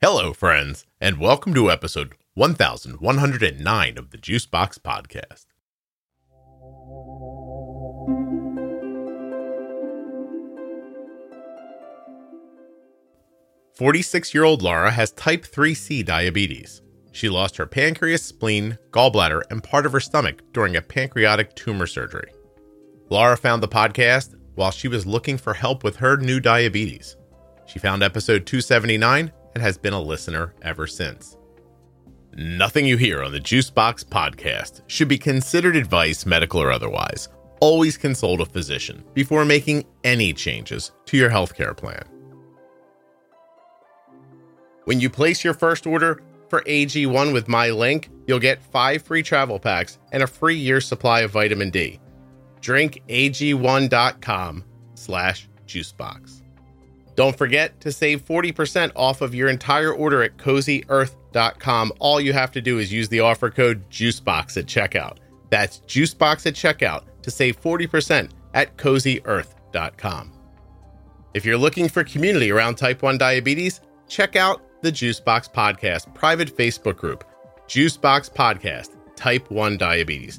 Hello, friends, and welcome to episode 1109 of the Juicebox Podcast. Forty-six-year-old Laura has type 3C diabetes. She lost her pancreas, spleen, gallbladder, and part of her stomach during a pancreatic tumor surgery. Laura found the podcast while she was looking for help with her new diabetes. She found episode 279 and has been a listener ever since. Nothing you hear on the Juicebox podcast should be considered advice, medical or otherwise. Always consult a physician before making any changes to your healthcare plan. When you place your first order for AG1 with my link, you'll get five free travel packs and a free year supply of vitamin D. Drink AG1.com slash juicebox. Don't forget to save 40% off of your entire order at cozyearth.com. All you have to do is use the offer code JUICEBOX at checkout. That's JUICEBOX at checkout to save 40% at cozyearth.com. If you're looking for community around type 1 diabetes, check out the Juicebox Podcast private Facebook group, Juicebox Podcast Type 1 Diabetes.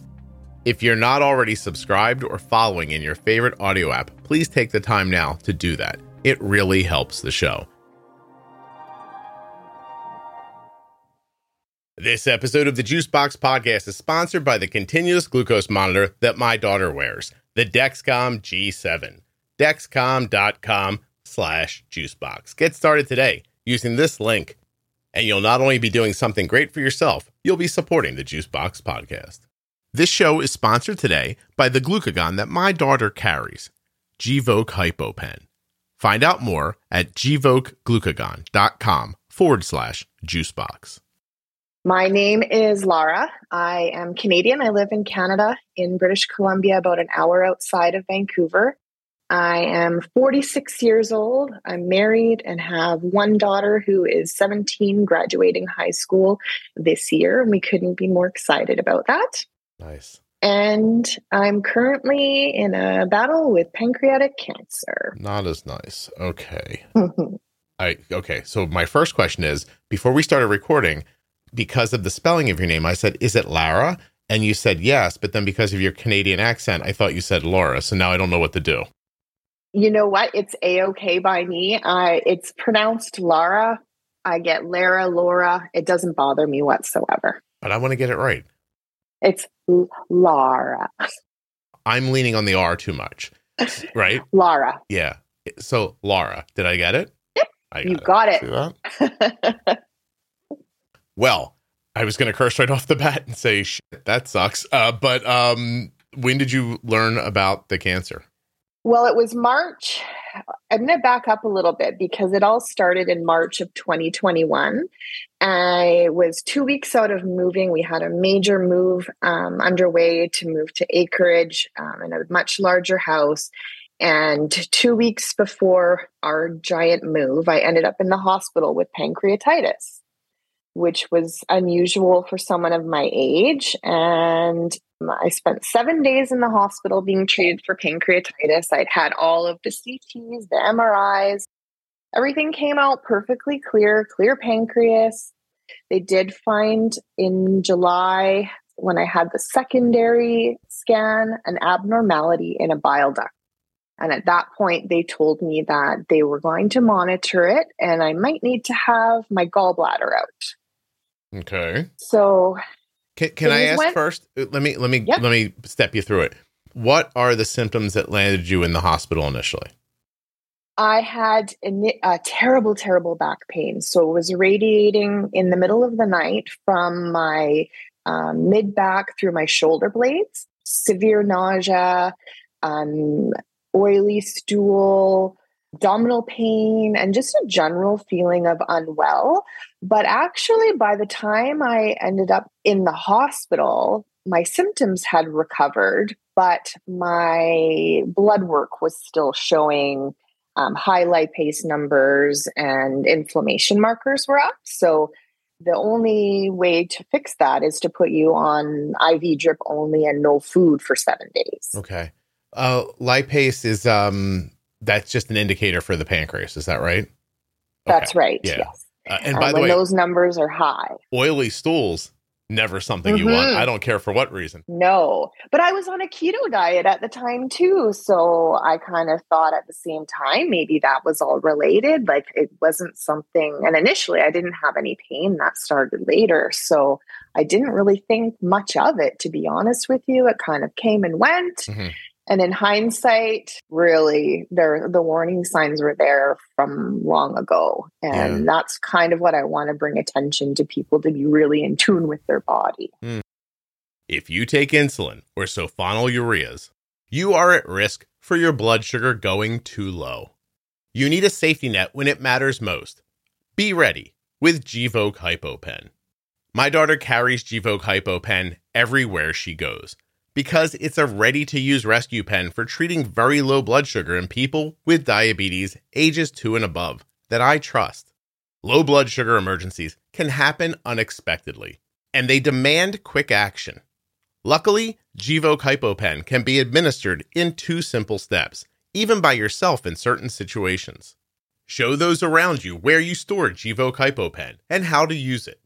If you're not already subscribed or following in your favorite audio app, please take the time now to do that. It really helps the show. This episode of the Juicebox Podcast is sponsored by the continuous glucose monitor that my daughter wears, the Dexcom G7. Dexcom.com slash juicebox. Get started today using this link, and you'll not only be doing something great for yourself, you'll be supporting the Juicebox Podcast. This show is sponsored today by the glucagon that my daughter carries, Gvoke HypoPen. Find out more at gvokeglucagon.com forward slash juicebox. My name is Laura. I am Canadian. I live in Canada, in British Columbia, about an hour outside of Vancouver. I am 46 years old. I'm married and have one daughter who is 17, graduating high school this year. And we couldn't be more excited about that. Nice. And I'm currently in a battle with pancreatic cancer. Not as nice. Okay. Mm-hmm. I okay. So my first question is before we started recording, because of the spelling of your name, I said, "Is it Lara?" And you said yes, but then because of your Canadian accent, I thought you said Laura. So now I don't know what to do. You know what? It's a okay by me. I it's pronounced Lara. I get Lara, Laura. It doesn't bother me whatsoever. But I want to get it right. It's L- Lara. I'm leaning on the R too much. Right? Lara. Yeah. So Laura, did I get it? Yep. I You got it. See that? Well, I was going to curse right off the bat and say shit, that sucks. Uh, but um, when did you learn about the cancer? Well, it was March. I'm going to back up a little bit because it all started in March of 2021. I was two weeks out of moving. We had a major move um, underway to move to acreage um, in a much larger house. And two weeks before our giant move, I ended up in the hospital with pancreatitis, which was unusual for someone of my age. And I spent seven days in the hospital being treated for pancreatitis. I'd had all of the CTs, the MRIs. Everything came out perfectly clear, clear pancreas. They did find in July, when I had the secondary scan, an abnormality in a bile duct. And at that point, they told me that they were going to monitor it and I might need to have my gallbladder out. Okay. So Can, can I ask went- first? uh, Let me let me Yep. let me step you through it. What are the symptoms that landed you in the hospital initially? I had a, a terrible, terrible back pain. So it was radiating in the middle of the night from my um, mid back through my shoulder blades, severe nausea, um, oily stool, abdominal pain, and just a general feeling of unwell. But actually, by the time I ended up in the hospital, my symptoms had recovered, but my blood work was still showing um, high lipase numbers and inflammation markers were up. So the only way to fix that is to put you on IV drip only and no food for seven days. Okay. Uh, lipase is um that's just an indicator for the pancreas. Is that right? That's Okay. right. Yeah. Yes. Uh, and Um, by the when way, those numbers are high. oily stools never something you want. Mhm. I don't care for what reason. No, but I was on a keto diet at the time too. So I kind of thought at the same time, maybe that was all related. Like it wasn't something, and initially I didn't have any pain that started later. So I didn't really think much of it, to be honest with you. It kind of came and went. Mhm. And in hindsight, really, there the warning signs were there from long ago, and that's kind of what I want to bring attention to people to be really in tune with their body. Hmm. If you take insulin or sulfonylureas, you are at risk for your blood sugar going too low. You need a safety net when it matters most. Be ready with Gvoke HypoPen. My daughter carries Gvoke HypoPen everywhere she goes because it's a ready to use rescue pen for treating very low blood sugar in people with diabetes ages 2 and above that I trust. Low blood sugar emergencies can happen unexpectedly, and they demand quick action. Luckily, Gvoke HypoPen can be administered in two simple steps, even by yourself in certain situations. Show those around you where you store Gvoke HypoPen and how to use it.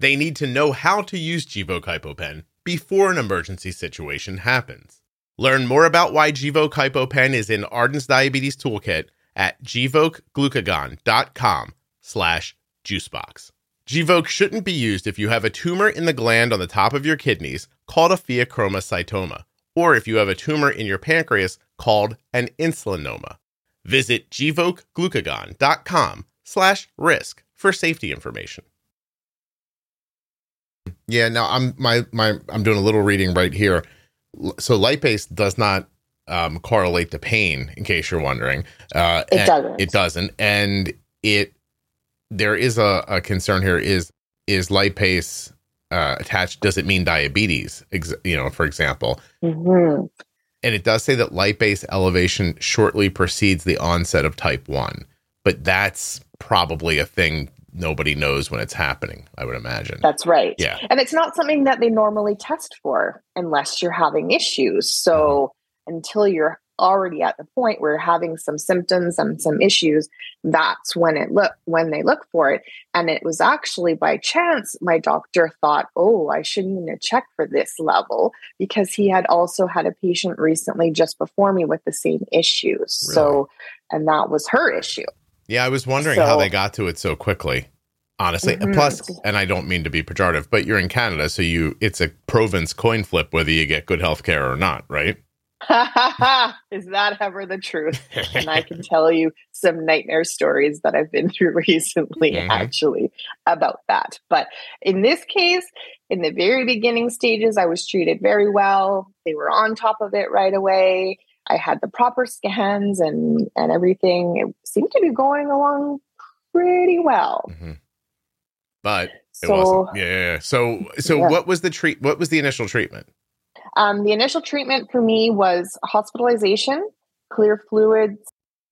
They need to know how to use Gvoke HypoPen before an emergency situation happens. Learn more about why Gvoke HypoPen is in Arden's Diabetes Toolkit at gvokeglucagon.com slash juicebox. Gvoke shouldn't be used if you have a tumor in the gland on the top of your kidneys called a pheochromocytoma, or if you have a tumor in your pancreas called an insulinoma. Visit gvokeglucagon.com slash risk for safety information. Yeah, now I'm my my I'm doing a little reading right here. So lipase does not um, correlate to pain, in case you're wondering. Uh, It doesn't. It doesn't, and it there is a, a concern here. Is is lipase uh, attached? Does it mean diabetes? Ex- you know, for example, Mhm. and it does say that lipase elevation shortly precedes the onset of type 1 but that's probably a thing nobody knows when it's happening i would imagine That's right. yeah And it's not something that they normally test for unless you're having issues. So mm-hmm. until you're already at the point where you're having some symptoms and some issues, that's when it look when they look for it. And it was actually by chance my doctor thought, oh, I should need to check for this level because he had also had a patient recently just before me with the same issues. So and that was her issue. Yeah i was wondering how they got to it so quickly honestly Mhm. plus and i don't mean to be pejorative but you're in canada so you it's a province coin flip whether you get good health care or not right Is that ever the truth? and I can tell you some nightmare stories that I've been through recently, Mhm. actually, about that. But in this case, in the very beginning stages, I was treated very well. They were on top of it right away. I had the proper scans and and everything. It seemed to be going along pretty well. Mhm. but it So wasn't yeah, yeah, yeah. so so Yeah. what was the treat what was the initial treatment Um, the initial treatment for me was hospitalization, clear fluids.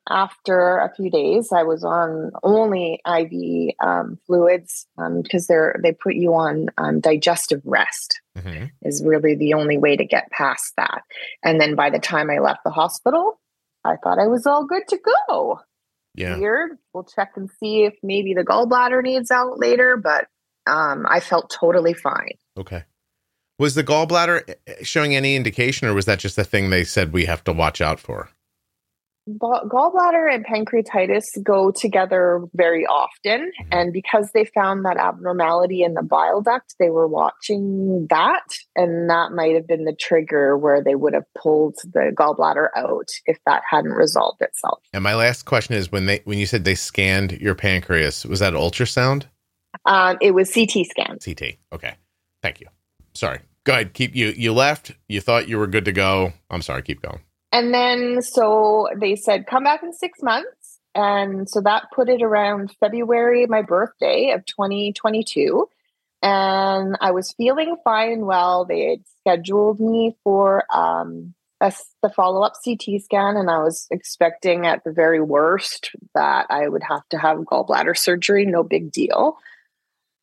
After a few days, I was on only IV um, fluids because they're they put you on um, digestive rest. Mhm. Is really the only way to get past that. And then by the time I left the hospital, I thought I was all good to go. yeah Weird. We'll check and see if maybe the gallbladder needs out later, but um, I felt totally fine. Okay. Was the gallbladder eh, showing any indication, or was that just a thing they said we have to watch out for? Gall- gallbladder and pancreatitis go together very often. And because they found that abnormality in the bile duct, they were watching that. And that might have been the trigger where they would have pulled the gallbladder out if that hadn't resolved itself. And my last question is when they when you said they scanned your pancreas, was that ultrasound? Um, it was CT scan. CT. Okay. Thank you. Sorry. Go ahead. Keep you you left. You thought you were good to go. I'm sorry. Keep going. And then so they said, come back in six months. And so that put it around February, my birthday of 2022. And I was feeling fine and well. They had scheduled me for um, a the follow up CT scan. And I was expecting at the very worst that I would have to have gallbladder surgery. No big deal.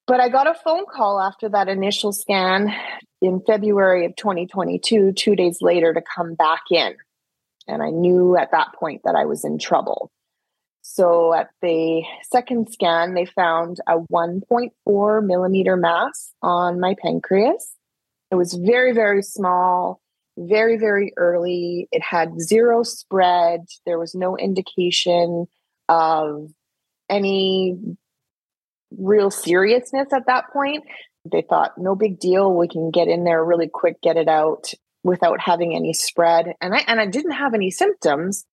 But I got a phone call after that initial scan in February of 2022, two days later, to come back in. And I knew at that point that I was in trouble. So at the second scan, they found a 1.4 millimeter mass on my pancreas. It was very, very small, very, very early. It had zero spread. There was no indication of any real seriousness at that point. They thought, no big deal. We can get in there really quick, get it out without having any spread. And I and I didn't have any symptoms.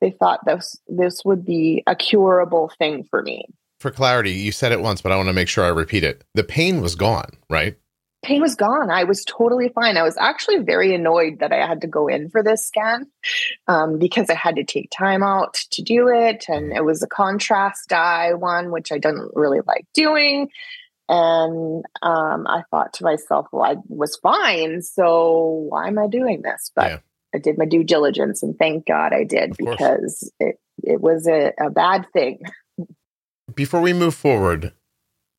They thought this this would be a curable thing for me. For clarity, you said it once, but I want to make sure I repeat it. The pain was gone, right? Pain was gone. I was totally fine. I was actually very annoyed that I had to go in for this scan um, because I had to take time out to do it. And it was a contrast dye one, which I didn't really like doing. And um, I thought to myself, well, I was fine. So why am I doing this? But yeah. I did my due diligence and thank God I did because it, it was a, a, bad thing. Before we move forward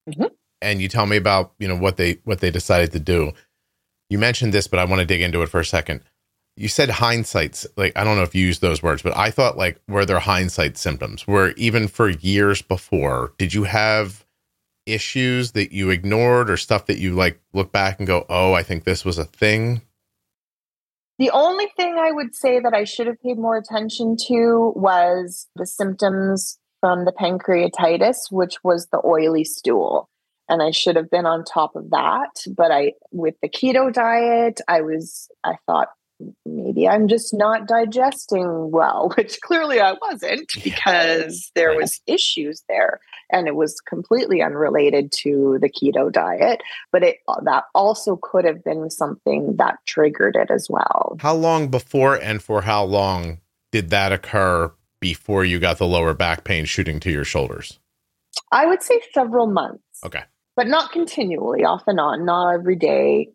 mm-hmm. and you tell me about, you know, what they what they decided to do. You mentioned this, but I want to dig into it for a second. You said hindsights, like I don't know if you used those words, but I thought like were there hindsight symptoms where even for years before, did you have issues that you ignored or stuff that you like look back and go, oh, I think this was a thing? The only thing I would say that I should have paid more attention to was the symptoms from the pancreatitis, which was the oily stool. And I should have been on top of that. But I, with the keto diet, I was, I thought, maybe I'm just not digesting well, which clearly I wasn't because there was issues there and it was completely unrelated to the keto diet, but it uh, that also could have been something that triggered it as well. How long before and for how long did that occur before you got the lower back pain shooting to your shoulders? I would say several months. Okay. But not continually, off and on, not every day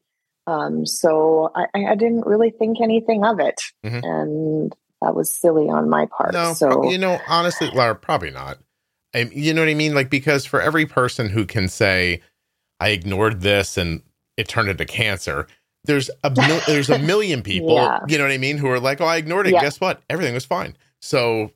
um, so I, I, didn't really think anything of it. Mm-hmm. And that was silly on my part. No, so, you know, honestly, Laura, probably not. I, you know what I mean? Like, because for every person who can say, I ignored this and it turned into cancer, there's a mil- there's a million people, yeah. you know what I mean, who are like, oh, I ignored it. Yeah. Guess what? Everything was fine. So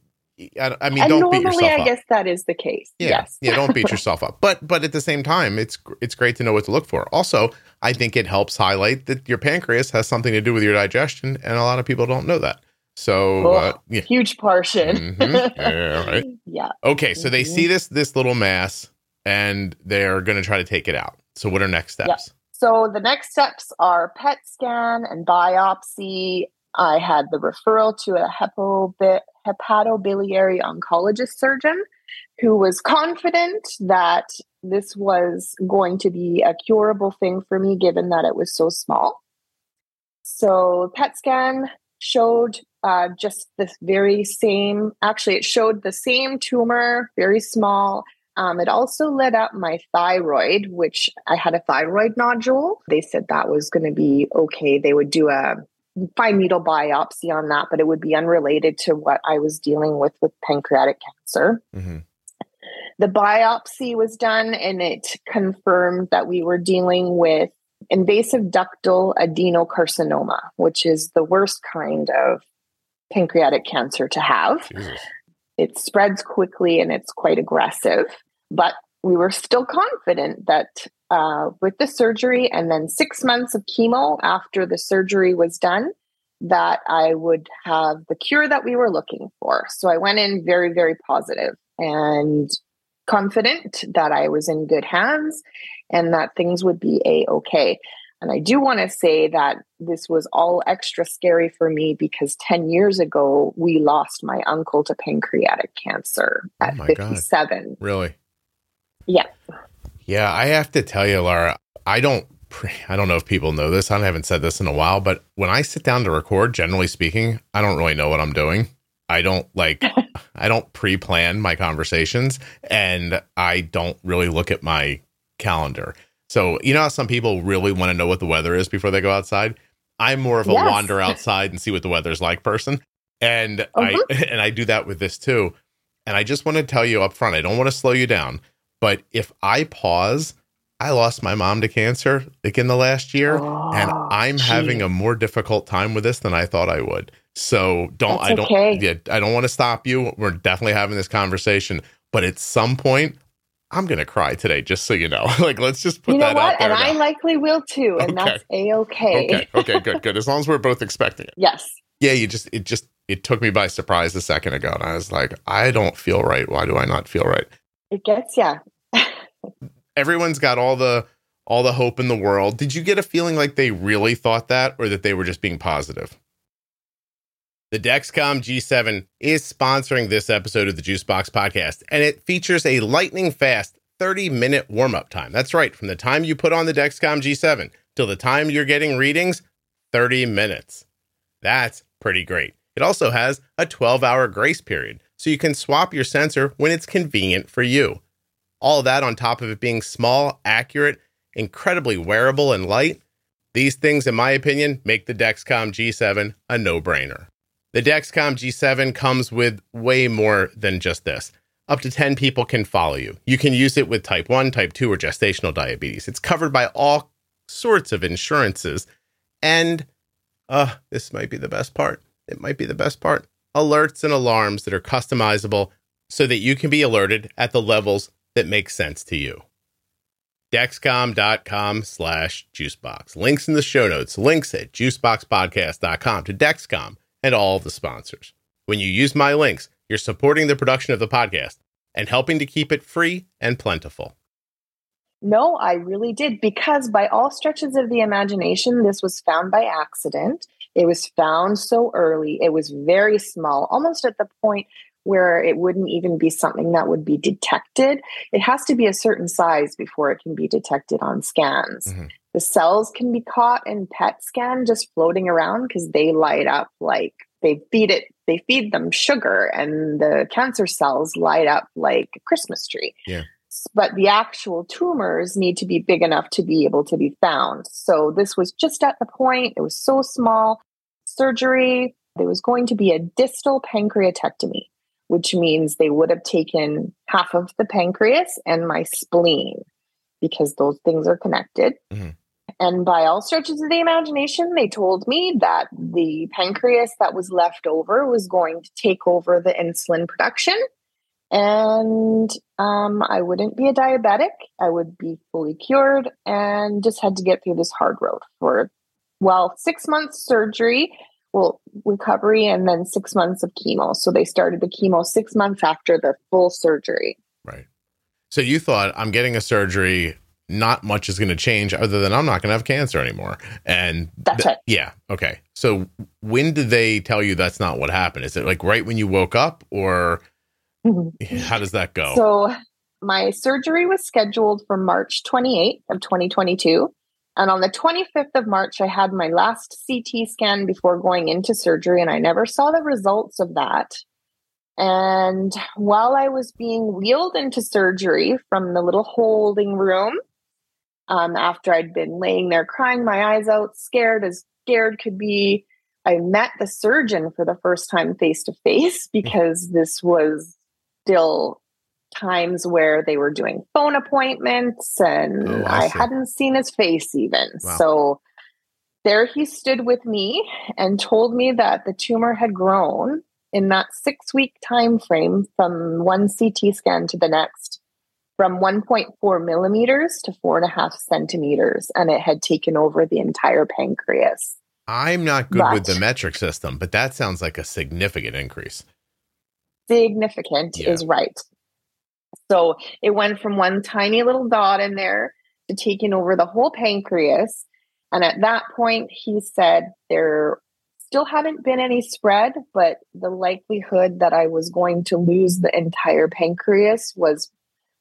I, I mean, and don't normally, beat yourself I guess that is the case. Yeah, yes. yeah. Don't beat yourself up. But but at the same time, it's it's great to know what to look for. Also, I think it helps highlight that your pancreas has something to do with your digestion, and a lot of people don't know that. So oh, uh, yeah. huge portion. mm-hmm. Yeah. Right. yeah. Okay. So mm-hmm. they see this this little mass, and they're going to try to take it out. So what are next steps? So the next steps are PET scan and biopsy. I had the referral to a hepobit hepatobiliary oncologist surgeon who was confident that this was going to be a curable thing for me given that it was so small. So, PET scan showed uh, just this very same, actually, it showed the same tumor, very small. Um, it also lit up my thyroid, which I had a thyroid nodule. They said that was going to be okay. They would do a fine needle biopsy on that, but it would be unrelated to what I was dealing with with pancreatic cancer. Mm-hmm. The biopsy was done and it confirmed that we were dealing with invasive ductal adenocarcinoma, which is the worst kind of pancreatic cancer to have. Jesus. It spreads quickly and it's quite aggressive, but we were still confident that uh, with the surgery and then six months of chemo after the surgery was done, that I would have the cure that we were looking for. So I went in very, very positive and confident that I was in good hands and that things would be a okay. And I do want to say that this was all extra scary for me because 10 years ago, we lost my uncle to pancreatic cancer oh at oh 57. God. Really? Yeah. Yeah, I have to tell you, Laura, I don't I don't know if people know this. I haven't said this in a while, but when I sit down to record, generally speaking, I don't really know what I'm doing. I don't like I don't pre-plan my conversations and I don't really look at my calendar. So, you know how some people really want to know what the weather is before they go outside? I'm more of a yes. wander outside and see what the weather's like person. And uh-huh. I and I do that with this too. And I just want to tell you up front, I don't want to slow you down. But if I pause, I lost my mom to cancer like in the last year, oh, and ah, I'm geez. having a more difficult time with this than I thought I would So don't That's I don't okay. yeah, I don't want to stop you. We're definitely having this conversation, but at some point I'm gonna cry today, just so you know. like let's just put you know that what? out there. And I likely will too. And Okay. that's a okay. okay, okay, good, good. As long as we're both expecting it. Yes. Yeah, you just it just it took me by surprise a second ago, and I was like, I don't feel right. Why do I not feel right? It gets yeah. Everyone's got all the all the hope in the world. Did you get a feeling like they really thought that, or that they were just being positive? The Dexcom G7 is sponsoring this episode of the Juicebox podcast, and it features a lightning fast 30 minute warm up time. That's right, from the time you put on the Dexcom G7 till the time you're getting readings, 30 minutes. That's pretty great. It also has a 12 hour grace period, so you can swap your sensor when it's convenient for you. All that on top of it being small, accurate, incredibly wearable, and light. These things, in my opinion, make the Dexcom G7 a no brainer. The Dexcom G7 comes with way more than just this. Up to 10 people can follow you. You can use it with type 1, type 2, or gestational diabetes. It's covered by all sorts of insurances. And uh, this might be the best part. It might be the best part. Alerts and alarms that are customizable so that you can be alerted at the levels that make sense to you. Dexcom.com slash juicebox. Links in the show notes. Links at juiceboxpodcast.com to Dexcom and all the sponsors. When you use my links, you're supporting the production of the podcast and helping to keep it free and plentiful. No, I really did because by all stretches of the imagination, this was found by accident. It was found so early. It was very small, almost at the point where it wouldn't even be something that would be detected. It has to be a certain size before it can be detected on scans. Mhm. The cells can be caught in PET scan just floating around because they light up like they feed it, they feed them sugar, and the cancer cells light up like a Christmas tree but the actual tumors need to be big enough to be able to be found. So this was just at the point, it was so small. Surgery, there was going to be a distal pancreatectomy, which means they would have taken half of the pancreas and my spleen because those things are connected. Mhm. And by all stretches of the imagination, they told me that the pancreas that was left over was going to take over the insulin production and um, I wouldn't be a diabetic. I would be fully cured and just had to get through this hard road for, well, six months surgery, well, recovery, and then six months of chemo. So they started the chemo six months after the full surgery. Right. So you thought I'm getting a surgery, not much is going to change other than I'm not going to have cancer anymore. And That's th- right. yeah, okay. So when did they tell you that's not what happened? Is it like right when you woke up or mm-hmm. how does that go? So my surgery was scheduled for March 28th of 2022. And on the 25th of March, I had my last CT scan before going into surgery, and I never saw the results of that. And while I was being wheeled into surgery from the little holding room, um, after I'd been laying there crying my eyes out, scared as scared could be, I met the surgeon for the first time face to face because this was still times where they were doing phone appointments and Oh, I I, hadn't seen his face even. Wow. So there he stood with me and told me that the tumor had grown in that six week time frame from one CT scan to the next from 1.4 millimeters to four and a half centimeters, and it had taken over the entire pancreas. I'm not good with the metric system, but that sounds like a significant increase. significant Yeah. is right. So it went from one tiny little dot in there to taking over the whole pancreas. And at that point, he said there still hadn't been any spread, but the likelihood that I was going to lose the entire pancreas was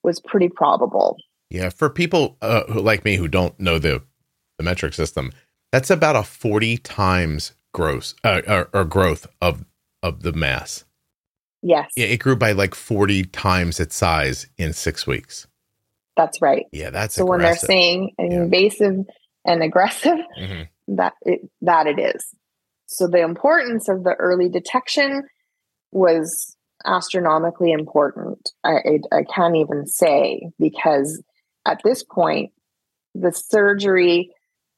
was pretty probable. Yeah, for people uh, who, like me who don't know the the metric system, that's about a 40 times gross uh, or, or growth of of the mass. Yes, Yeah, it grew by like 40 times its size in 6 weeks. that's right. Yeah, that's so when they're aggressive. saying Yeah. invasive and aggressive, Mhm. that it, that it is. So the importance of the early detection was astronomically important. I, I, I can't even say because at this point, the surgery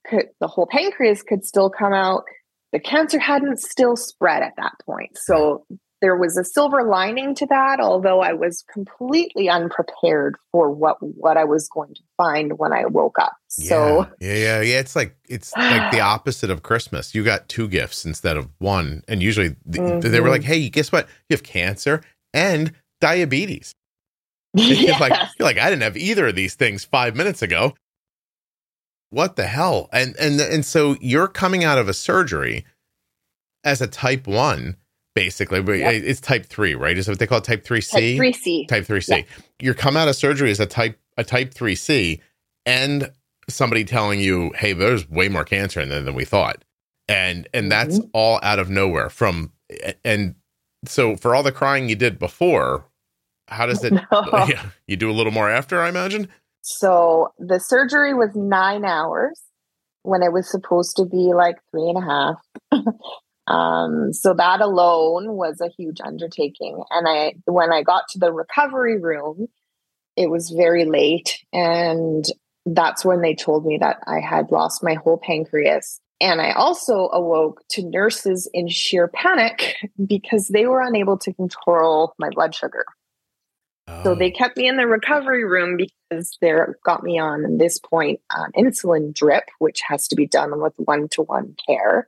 could, the whole pancreas could still come out. the cancer hadn't still spread at that point. So there was a silver lining to that, although I was completely unprepared for what what I was going to find when I woke up. So yeah, yeah, yeah. It's like it's like the opposite of Christmas. You got two gifts instead of one, and usually the, mm-hmm. they were like, "Hey, guess what? You have cancer and diabetes." Yes. You're like, you're like, I didn't have either of these things five minutes ago. What the hell? And and and so you're coming out of a surgery as a type one basically. But yep. it's type three, right? Is what they call it? Type three C. Type three C. Type three C. Yep. You're come out of surgery as a type a type three C, and somebody telling you, "Hey, there's way more cancer in there than we thought," and and that's mm-hmm. all out of nowhere. From and so for all the crying you did before, how does it? No. You do a little more after, I imagine. So the surgery was nine hours when it was supposed to be like three and a half. Um, so that alone was a huge undertaking. And I, when I got to the recovery room, it was very late. And that's when they told me that I had lost my whole pancreas. And I also awoke to nurses in sheer panic because they were unable to control my blood sugar. Oh. So they oh. kept me in the recovery room because they got me on, at this point, an insulin drip, which has to be done with one to one care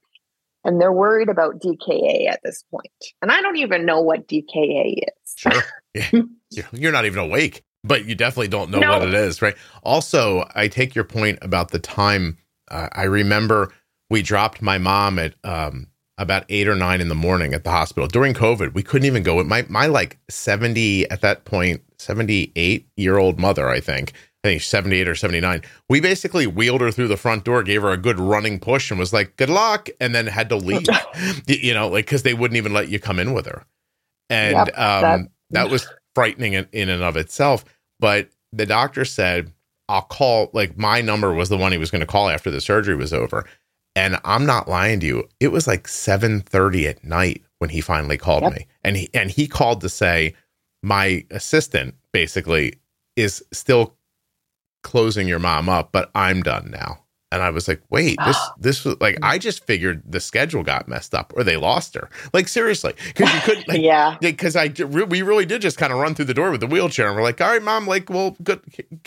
and they're worried about DKA at this point. And I don't even know what DKA is. Sure. Yeah. You're not even awake, but you definitely don't know no. what it is, right? Also, I take your point about the time. Uh, I remember we dropped my mom at um, about eight or nine in the morning at the hospital during COVID. We couldn't even go. My my like seventy at that point, seventy eight year old mother, I think, I think 78 or 79. We basically wheeled her through the front door, gave her a good running push, and was like, good luck, and then had to leave, you know, like, because they wouldn't even let you come in with her. And yep, um, that, that was frightening in, in and of itself. But the doctor said, I'll call, like, my number was the one he was going to call after the surgery was over. And I'm not lying to you. It was like 7:30 at night when he finally called yep. me. And he and he called to say my assistant basically is still closing your mom up, but I'm done now. And I was like, wait, this this was like I just figured the schedule got messed up or they lost her. Like seriously, because you couldn't. Like, yeah. Because I we really did just kind of run through the door with the wheelchair and we're like, all right, mom, like, well, good,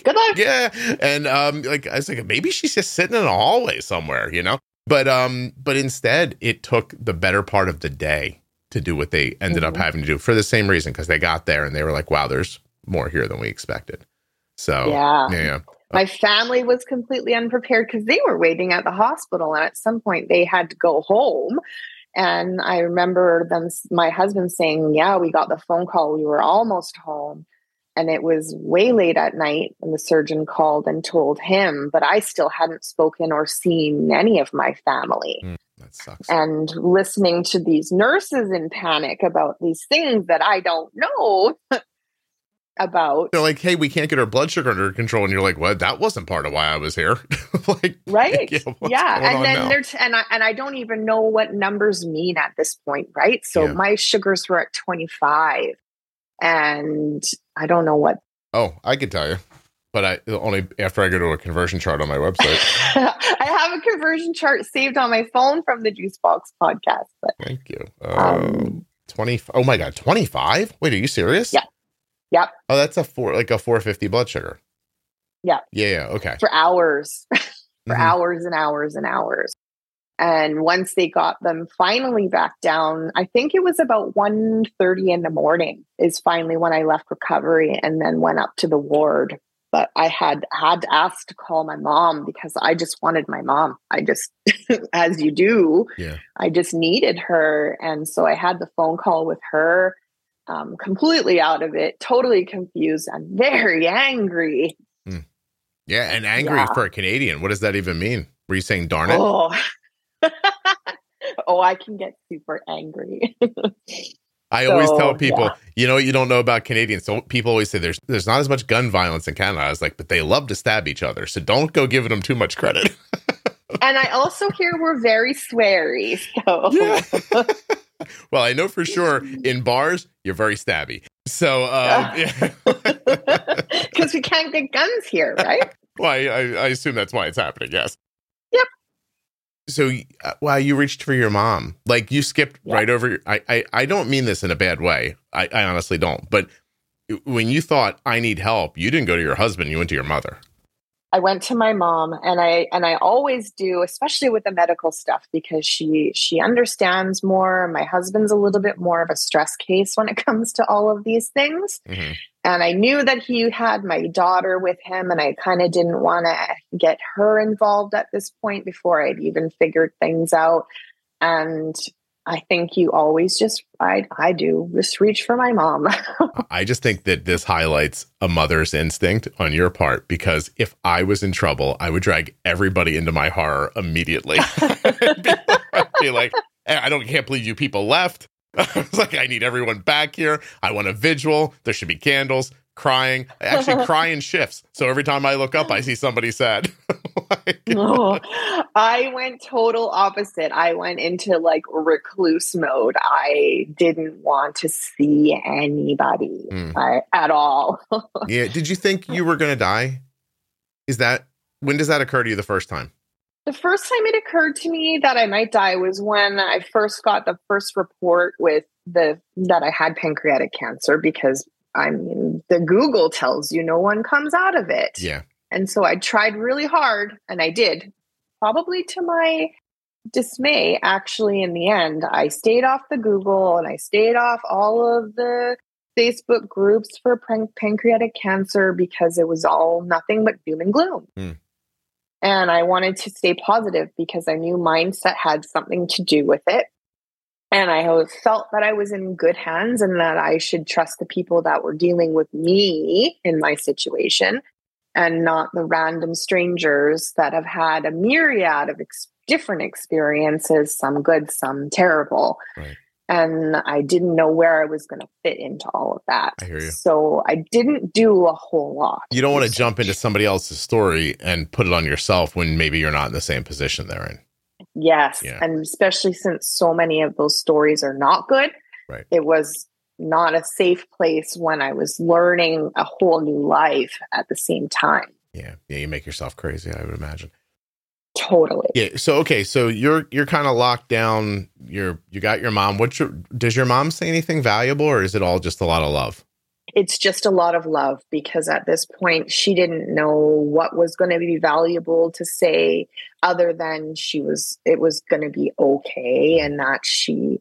good luck. Yeah. And um, like I was like, maybe she's just sitting in a hallway somewhere, you know. But um, but instead, it took the better part of the day to do what they ended mm-hmm. up having to do for the same reason because they got there and they were like, wow, there's more here than we expected. So yeah, yeah. My family was completely unprepared because they were waiting at the hospital, and at some point they had to go home. And I remember them, my husband saying, "Yeah, we got the phone call. We were almost home." And it was way late at night, and the surgeon called and told him, but I still hadn't spoken or seen any of my family. Mm, that sucks. And listening to these nurses in panic about these things that I don't know about. They're like, hey, we can't get our blood sugar under control. And you're like, what? That wasn't part of why I was here. like, right. Yeah. yeah. And then there's, and I, and I don't even know what numbers mean at this point. Right. So yeah. my sugars were at 25 and I don't know what. Oh, I could tell you. But I only after I go to a conversion chart on my website. I have a conversion chart saved on my phone from the Juicebox podcast. But, Thank you. Um, um, 20. Oh my God. 25? Wait, are you serious? Yeah. Yep. Oh, that's a four like a 450 blood sugar. Yeah. Yeah, yeah. Okay. For hours. For mm-hmm. hours and hours and hours. And once they got them finally back down, I think it was about 1.30 in the morning is finally when I left recovery and then went up to the ward. But I had had asked to call my mom because I just wanted my mom. I just, as you do, yeah. I just needed her. And so I had the phone call with her um, completely out of it, totally confused and very angry. Mm. Yeah, and angry yeah. for a Canadian. What does that even mean? Were you saying darn it? Oh, oh I can get super angry. I so, always tell people, yeah. you know, you don't know about Canadians. So people always say there's there's not as much gun violence in Canada. I was like, but they love to stab each other. So don't go giving them too much credit. and I also hear we're very sweary. So yeah. well, I know for sure in bars you're very stabby. So, um, because we can't get guns here, right? well, I, I, assume that's why it's happening. Yes. Yep. so uh, wow, you reached for your mom. Like you skipped yeah. right over. Your, I, I I don't mean this in a bad way. I, I honestly don't. But when you thought I need help, you didn't go to your husband. You went to your mother. I went to my mom and I and I always do especially with the medical stuff because she she understands more. My husband's a little bit more of a stress case when it comes to all of these things. Mm-hmm. and I knew that he had my daughter with him and I kind of didn't want to get her involved at this point before I'd even figured things out. And I think you always just I I do just reach for my mom. I just think that this highlights a mother's instinct on your part because if I was in trouble, I would drag everybody into my horror immediately. be, be like, I don't can't believe you people left. I was like, I need everyone back here. I want a vigil. There should be candles crying. I Actually, crying shifts. So every time I look up, I see somebody sad. like, oh, I went total opposite. I went into like recluse mode. I didn't want to see anybody mm. I, at all. yeah. Did you think you were going to die? Is that when does that occur to you the first time? The first time it occurred to me that I might die was when I first got the first report with the that I had pancreatic cancer because I mean, the Google tells you no one comes out of it. Yeah. And so I tried really hard and I did, probably to my dismay, actually, in the end. I stayed off the Google and I stayed off all of the Facebook groups for pan- pancreatic cancer because it was all nothing but doom and gloom. Mm. And I wanted to stay positive because I knew mindset had something to do with it. And I felt that I was in good hands and that I should trust the people that were dealing with me in my situation and not the random strangers that have had a myriad of ex- different experiences, some good, some terrible. Right. And I didn't know where I was going to fit into all of that. I hear you. So I didn't do a whole lot. You don't want to jump into somebody else's story and put it on yourself when maybe you're not in the same position they're in. Yes. Yeah. And especially since so many of those stories are not good. Right. It was not a safe place when I was learning a whole new life at the same time. Yeah. Yeah. You make yourself crazy, I would imagine. Totally. Yeah. So okay. So you're you're kind of locked down. You're you got your mom. What's your does your mom say anything valuable or is it all just a lot of love? it's just a lot of love because at this point she didn't know what was going to be valuable to say other than she was it was going to be okay and that she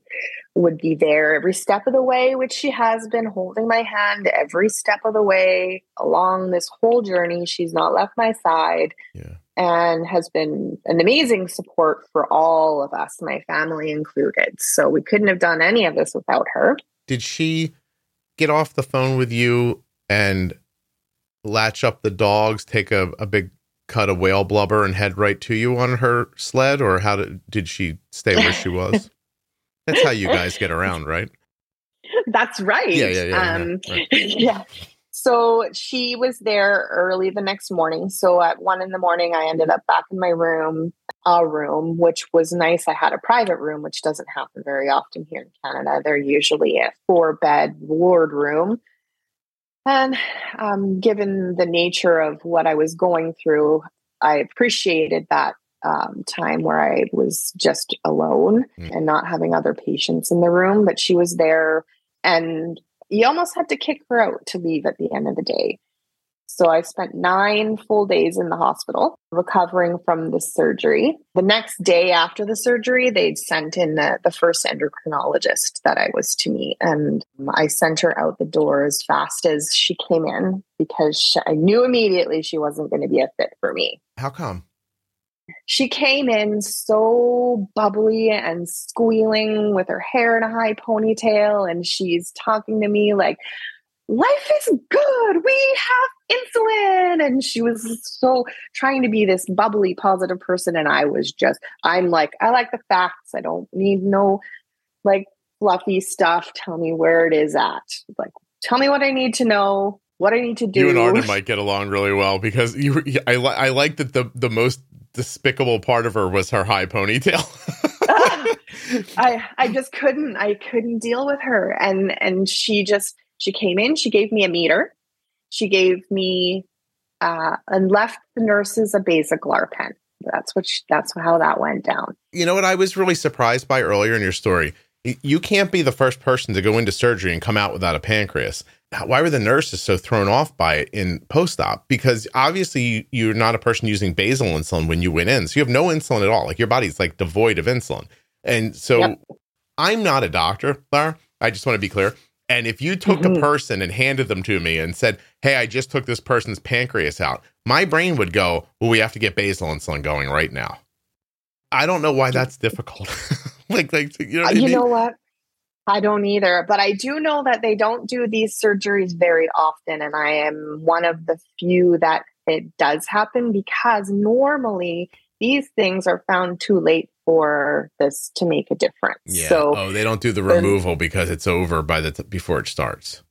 would be there every step of the way which she has been holding my hand every step of the way along this whole journey she's not left my side yeah. And has been an amazing support for all of us my family included so we couldn't have done any of this without her did she get off the phone with you and latch up the dogs, take a, a big cut of whale blubber and head right to you on her sled, or how did did she stay where she was? That's how you guys get around, right? That's right. Yeah, yeah, yeah. Um, yeah, right. yeah. So she was there early the next morning. So at one in the morning, I ended up back in my room, a room, which was nice. I had a private room, which doesn't happen very often here in Canada. They're usually a four bed ward room. And um, given the nature of what I was going through, I appreciated that um, time where I was just alone mm. and not having other patients in the room. But she was there and you almost had to kick her out to leave at the end of the day. So I spent nine full days in the hospital recovering from the surgery. The next day after the surgery, they'd sent in the, the first endocrinologist that I was to meet. And I sent her out the door as fast as she came in because she, I knew immediately she wasn't going to be a fit for me. How come? She came in so bubbly and squealing with her hair in a high ponytail, and she's talking to me like, Life is good. We have insulin. And she was so trying to be this bubbly, positive person. And I was just, I'm like, I like the facts. I don't need no like fluffy stuff. Tell me where it is at. Like, tell me what I need to know what I need to do. You and Arden might get along really well because you. I, I like that the the most despicable part of her was her high ponytail. I I just couldn't I couldn't deal with her and and she just she came in she gave me a meter she gave me uh, and left the nurses a Basaglar pen That's what she, that's how that went down. You know what I was really surprised by earlier in your story? You can't be the first person to go into surgery and come out without a pancreas. Why were the nurses so thrown off by it in post op? Because obviously you're not a person using basal insulin when you went in. So you have no insulin at all. Like your body's like devoid of insulin. And so yep. I'm not a doctor, Lara. I just want to be clear. And if you took mm-hmm. a person and handed them to me and said, Hey, I just took this person's pancreas out, my brain would go, Well, we have to get basal insulin going right now. I don't know why that's difficult. like, like you know, you know what? I don't either, but I do know that they don't do these surgeries very often. And I am one of the few that it does happen because normally these things are found too late for this to make a difference. Yeah. So, oh, they don't do the removal because it's over by the t- before it starts.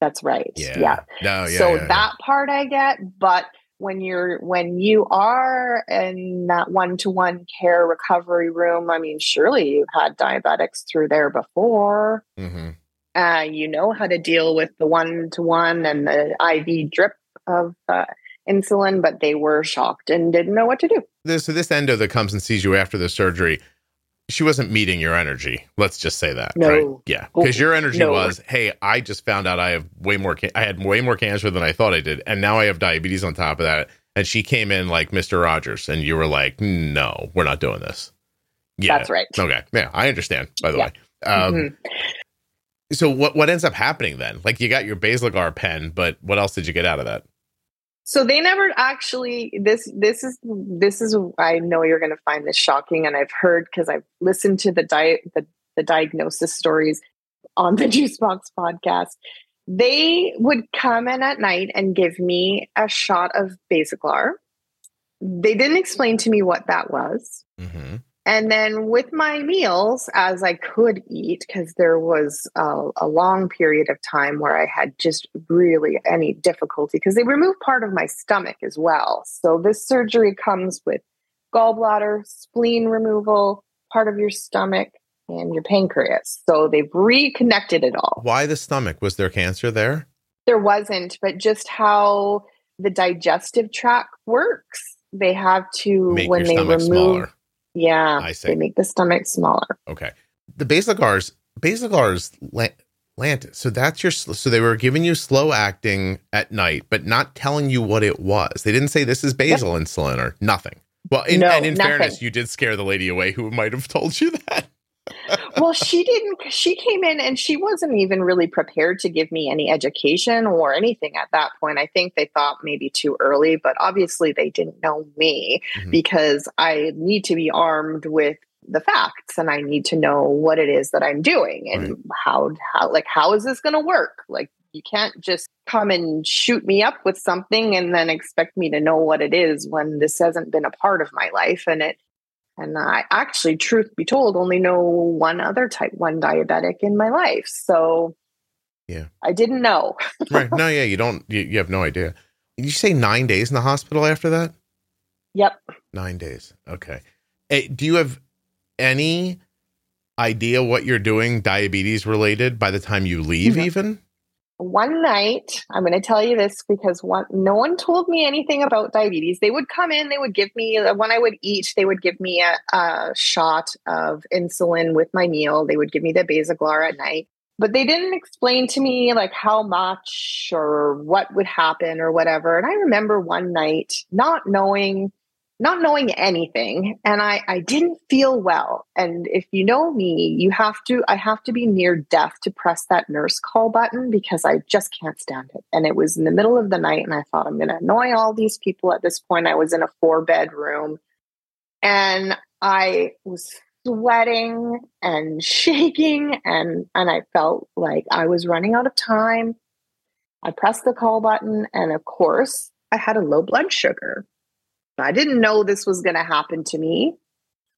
That's right. Yeah. yeah. No, yeah, so yeah, that part I get, but when you're when you are in that one-to-one care recovery room i mean surely you've had diabetics through there before mm-hmm. uh, you know how to deal with the one-to-one and the iv drip of uh, insulin but they were shocked and didn't know what to do this, so this endo that comes and sees you after the surgery she wasn't meeting your energy. Let's just say that. No. Right? Yeah. Because your energy no. was, hey, I just found out I have way more, ca- I had way more cancer than I thought I did. And now I have diabetes on top of that. And she came in like Mr. Rogers and you were like, no, we're not doing this. Yeah. That's right. Okay. Yeah. I understand, by the yeah. way. Um, mm-hmm. So what, what ends up happening then? Like you got your Basaglar pen, but what else did you get out of that? So they never actually this this is this is I know you're going to find this shocking and I've heard because I've listened to the diet the, the diagnosis stories on the Juicebox podcast. They would come in at night and give me a shot of Basaglar. They didn't explain to me what that was. Mm-hmm. And then with my meals, as I could eat, because there was a, a, long period of time where I had just really any difficulty, because they removed part of my stomach as well. So this surgery comes with gallbladder, spleen removal, part of your stomach, and your pancreas. So they've reconnected it all. Why the stomach? Was there cancer there? There wasn't, but just how the digestive tract works. They have to, Make when they remove. Smaller yeah, I see. They make the stomach smaller. Okay. The Basaglars, Basaglars Lantus. So that's your. So they were giving you slow acting at night, but not telling you what it was. They didn't say this is basal yep. insulin or nothing. Well, in, no, and in nothing. fairness, you did scare the lady away who might have told you that well, she didn't. She came in and she wasn't even really prepared to give me any education or anything at that point. I think they thought maybe too early, but obviously they didn't know me mm-hmm. because I need to be armed with the facts and I need to know what it is that I'm doing and right. how how like how is this going to work? Like you can't just come and shoot me up with something and then expect me to know what it is when this hasn't been a part of my life and it and I actually, truth be told, only know one other type 1 diabetic in my life. So yeah, I didn't know. right. No, yeah, you don't, you, you have no idea. Did you say nine days in the hospital after that? Yep. Nine days. Okay. Hey, do you have any idea what you're doing diabetes related by the time you leave, even? One night i'm going to tell you this because one no one told me anything about diabetes. They would come in they would give me uh, when i would eat they would give me a, a shot of insulin with my meal. They would give me the basaglar at night. But they didn't explain to me like how much or what would happen or whatever. And i remember one night not knowing not knowing anything and I, I didn't feel well. And if you know me you have to i have to be near death to press that nurse call button because i just can't stand it. And it was in the middle of the night and i thought i'm going to annoy all these people at this point. I was in a four bedroom and i was sweating and shaking and and i felt like i was running out of time. I pressed the call button and of course i had a low blood sugar I didn't know this was going to happen to me.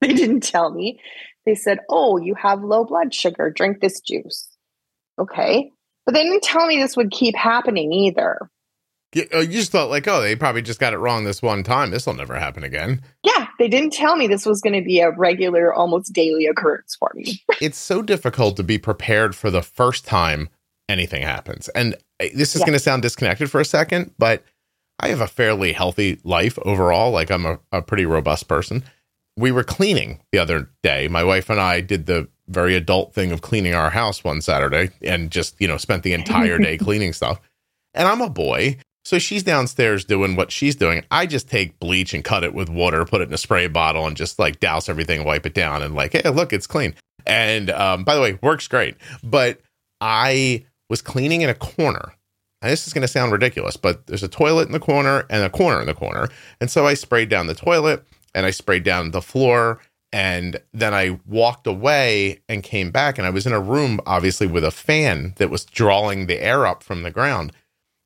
They didn't tell me. They said, Oh, you have low blood sugar. Drink this juice. Okay. But they didn't tell me this would keep happening either. Oh, you just thought, like, oh, they probably just got it wrong this one time. This will never happen again. Yeah. They didn't tell me this was going to be a regular, almost daily occurrence for me. it's so difficult to be prepared for the first time anything happens. And eh, this is yeah. going to sound disconnected for a second, but I have a fairly healthy life overall. Like I'm a, a pretty robust person. We were cleaning the other day. My wife and I did the very adult thing of cleaning our house one Saturday and just, you know, spent the entire day cleaning stuff. And I'm a boy. So she's downstairs doing what she's doing. I just take bleach and cut it with water, put it in a spray bottle, and just like douse everything, wipe it down, and like, hey, look, it's clean. And um, by the way, works great. But I was cleaning in a corner. And this is going to sound ridiculous, but there's a toilet in the corner and a corner in the corner. And so I sprayed down the toilet and I sprayed down the floor. And then I walked away and came back. And I was in a room, obviously, with a fan that was drawing the air up from the ground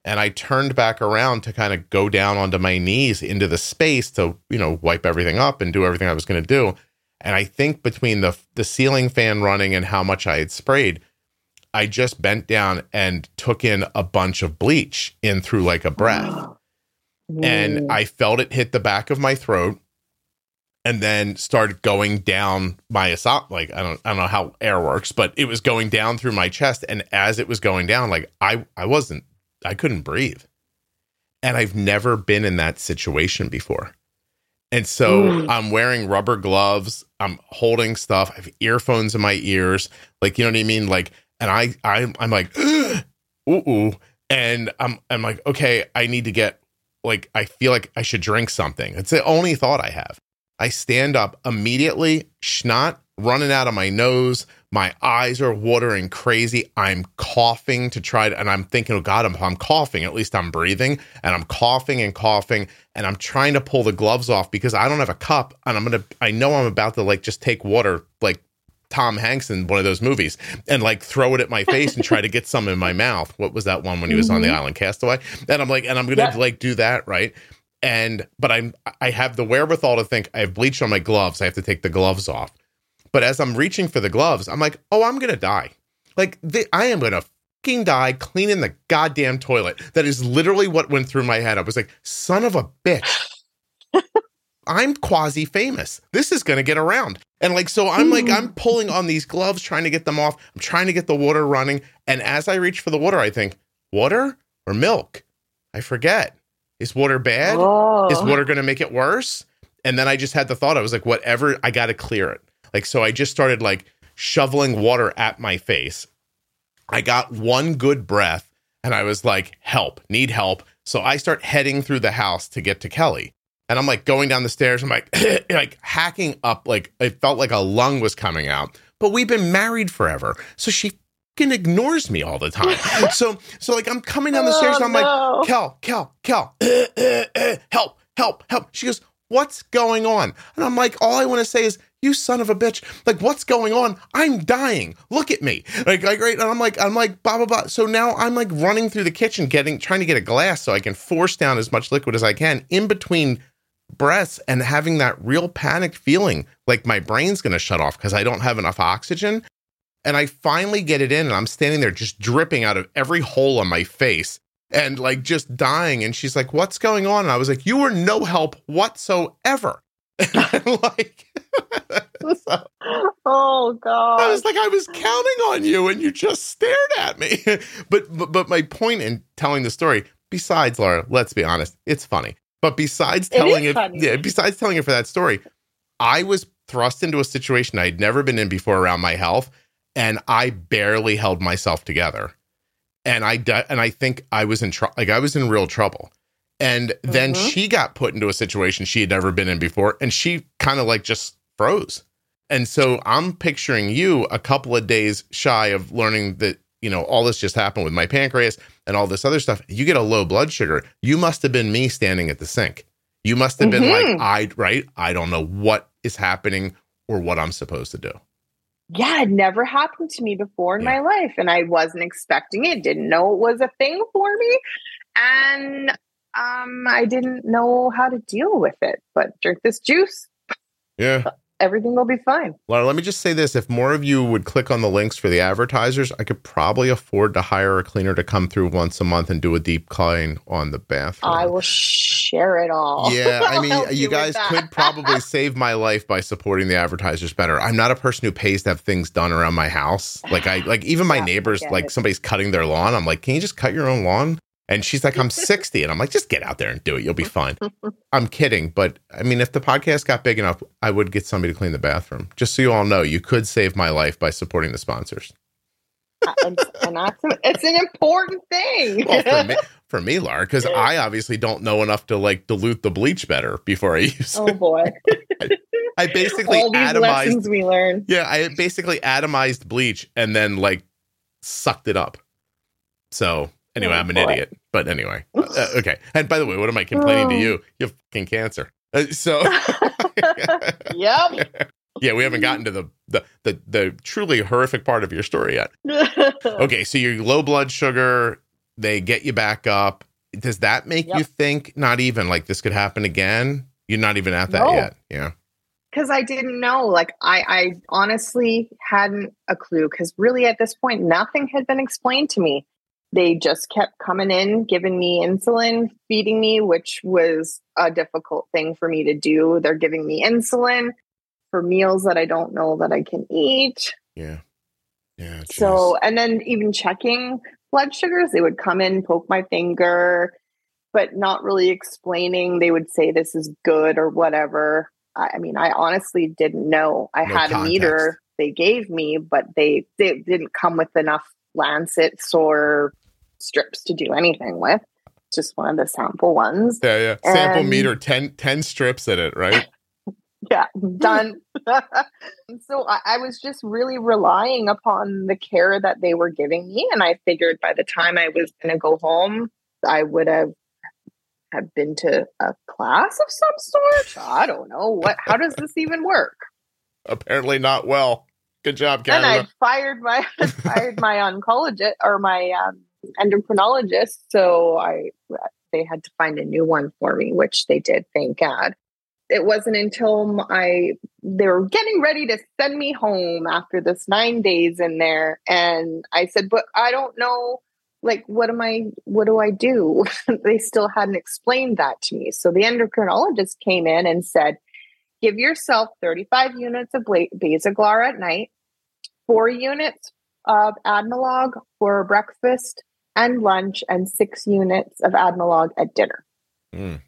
and I turned back around to kind of go down onto my knees into the space to, you know, wipe everything up and do everything I was going to do. And I think between the the ceiling fan running and how much I had sprayed, I just bent down and took in a bunch of bleach in through like a breath. And I felt it hit the back of my throat and then started going down my esophagus. Like I don't I don't know how air works, but it was going down through my chest. And as it was going down, like I I wasn't I couldn't breathe. And I've never been in that situation before. And so mm. I'm wearing rubber gloves. I'm holding stuff. I have earphones in my ears. Like, you know what I mean? Like, and I, I I'm like, ooh, ooh. And I'm, I'm like, okay, I need to get, like, I feel like I should drink something. It's the only thought I have. I stand up immediately, snot running out of my nose. My eyes are watering crazy. I'm coughing to try to, and I'm thinking, oh God, I'm, I'm coughing. At least I'm breathing and I'm coughing and coughing. And I'm trying to pull the gloves off because I don't have a cup. And I'm going to, I know I'm about to like just take water, like Tom Hanks in one of those movies and like throw it at my face and try to get some in my mouth. What was that one when he was mm-hmm. on the mm-hmm. island Castaway? And I'm like, and I'm to yeah. like do that. Right. And, but I'm, I have the wherewithal to think I have bleach on my gloves. I have to take the gloves off. But as I'm reaching for the gloves, I'm like, oh, I'm to die. Like, I am to fucking die cleaning the goddamn toilet. That is literally what went through my head. I was like, son of a bitch. I'm quasi famous. This is going to get around. And like, so I'm like, I'm hmm. pulling on these gloves, trying to get them off. I'm trying to get the water running. And as I reach for the water, I think, water or milk? I forget. Is water bad? Oh. Is water going to make it worse? And then I just had the thought, I was like, whatever, I got to clear it. Like, so I just started like shoveling water at my face. I got one good breath and I was like, help, need help. So I start heading through the house to get to Kelly. And I'm like going down the stairs. I'm like, like hacking up. Like it felt like a lung was coming out. But we've been married forever. So she fucking ignores me all the time. so, so like I'm coming down the stairs and I'm oh, no. like, Kel, Kel, Kel, help, help, help. She goes, what's going on? And I'm like, all I want to say is, you son of a bitch like what's going on i'm dying look at me like like right and i'm like i'm like blah blah blah so now i'm like running through the kitchen getting trying to get a glass so i can force down as much liquid as i can in between breaths and having that real panicked feeling like my brain's going to shut off because i don't have enough oxygen and i finally get it in and i'm standing there just dripping out of every hole on my face and like just dying and she's like what's going on and i was like you were no help whatsoever And I'm like, so, oh god! I was like, I was counting on you, and you just stared at me. but, but but my point in telling the story, besides Lara, let's be honest, it's funny. But besides telling it, it yeah, besides telling it for that story, I was thrust into a situation I'd never been in before around my health, and I barely held myself together. And I and I think I was in trouble. Like I was in real trouble. And then mm-hmm. she got put into a situation she had never been in before, and she kind of like just froze. And so I'm picturing you a couple of days shy of learning that, you know, all this just happened with my pancreas and all this other stuff. You get a low blood sugar. You must have been me standing at the sink. You must have been mm-hmm. like, I, right? I don't know what is happening or what I'm supposed to do. Yeah, it never happened to me before in yeah. my life. And I wasn't expecting it, didn't know it was a thing for me. And um, I didn't know how to deal with it, but drink this juice. Yeah. Everything will be fine. Well, let me just say this. If more of you would click on the links for the advertisers, I could probably afford to hire a cleaner to come through once a month and do a deep clean on the bathroom. I will share it all. Yeah. I mean, you, you guys could probably save my life by supporting the advertisers better. I'm not a person who pays to have things done around my house. Like I like even my yeah, neighbors, like somebody's cutting their lawn. I'm like, can you just cut your own lawn? And she's like, I'm 60. And I'm like, just get out there and do it. You'll be fine. I'm kidding. But I mean, if the podcast got big enough, I would get somebody to clean the bathroom. Just so you all know, you could save my life by supporting the sponsors. Uh, and, and that's it's an important thing. Well, for me, for me, Lara, because I obviously don't know enough to like dilute the bleach better before I use oh boy. I basically All these atomized. lessons we learn. Yeah, I basically atomized bleach and then like sucked it up. So anyway, Oh, I'm an boy. idiot. But anyway, uh, okay. And by the way, what am I complaining to Oh. you? You have fucking cancer. Uh, so yep. yeah, we haven't gotten to the, the the the truly horrific part of your story yet. Okay, so your low blood sugar, they get you back up. Does that make you think not even like this could happen again? You're not even at that No. yet. Yeah. because I didn't know. Like I, I honestly hadn't a clue because really at this point nothing had been explained to me. They just kept coming in, giving me insulin, feeding me, which was a difficult thing for me to do. They're giving me insulin for meals that I don't know that I can eat. Yeah. Yeah. jeez. So, and then even checking blood sugars, they would come in, poke my finger, but not really explaining. They would say this is good or whatever. I, I mean, I honestly didn't know. I No had a meter they gave me, but they, they didn't come with enough lancets or strips to do anything with. Just one of the sample ones. yeah, yeah. Sample meter 10, 10 strips in it, right? yeah done so I, I was just really relying upon the care that they were giving me and i figured by the time i was going to go home i would have have been to a class of some sort i don't know what how does this even work Apparently not well. Good job, then i fired my fired my oncologist or my um, endocrinologist so i they had to find a new one for me which they did thank god it wasn't until I they were getting ready to send me home after this nine days in there, and I said, "But I don't know, like, what am I? What do I do?" they still hadn't explained that to me. So the endocrinologist came in and said, "Give yourself 35 units of Basaglar at night, four units of Admelog for breakfast and lunch, and six units of Admelog at dinner." Mm.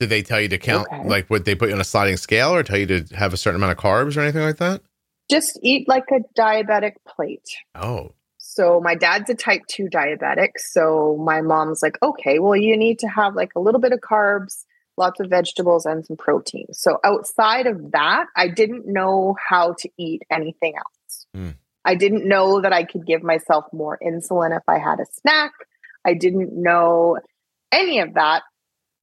Did they tell you to count, Okay. like, would they put you on a sliding scale or tell you to have a certain amount of carbs or anything like that? Just eat like a diabetic plate. Oh, So my dad's a type 2 diabetic. So my mom's like, okay, well, you need to have like a little bit of carbs, lots of vegetables, and some protein. So outside of that, I didn't know how to eat anything else. Mm. I didn't know that I could give myself more insulin if I had a snack. I didn't know any of that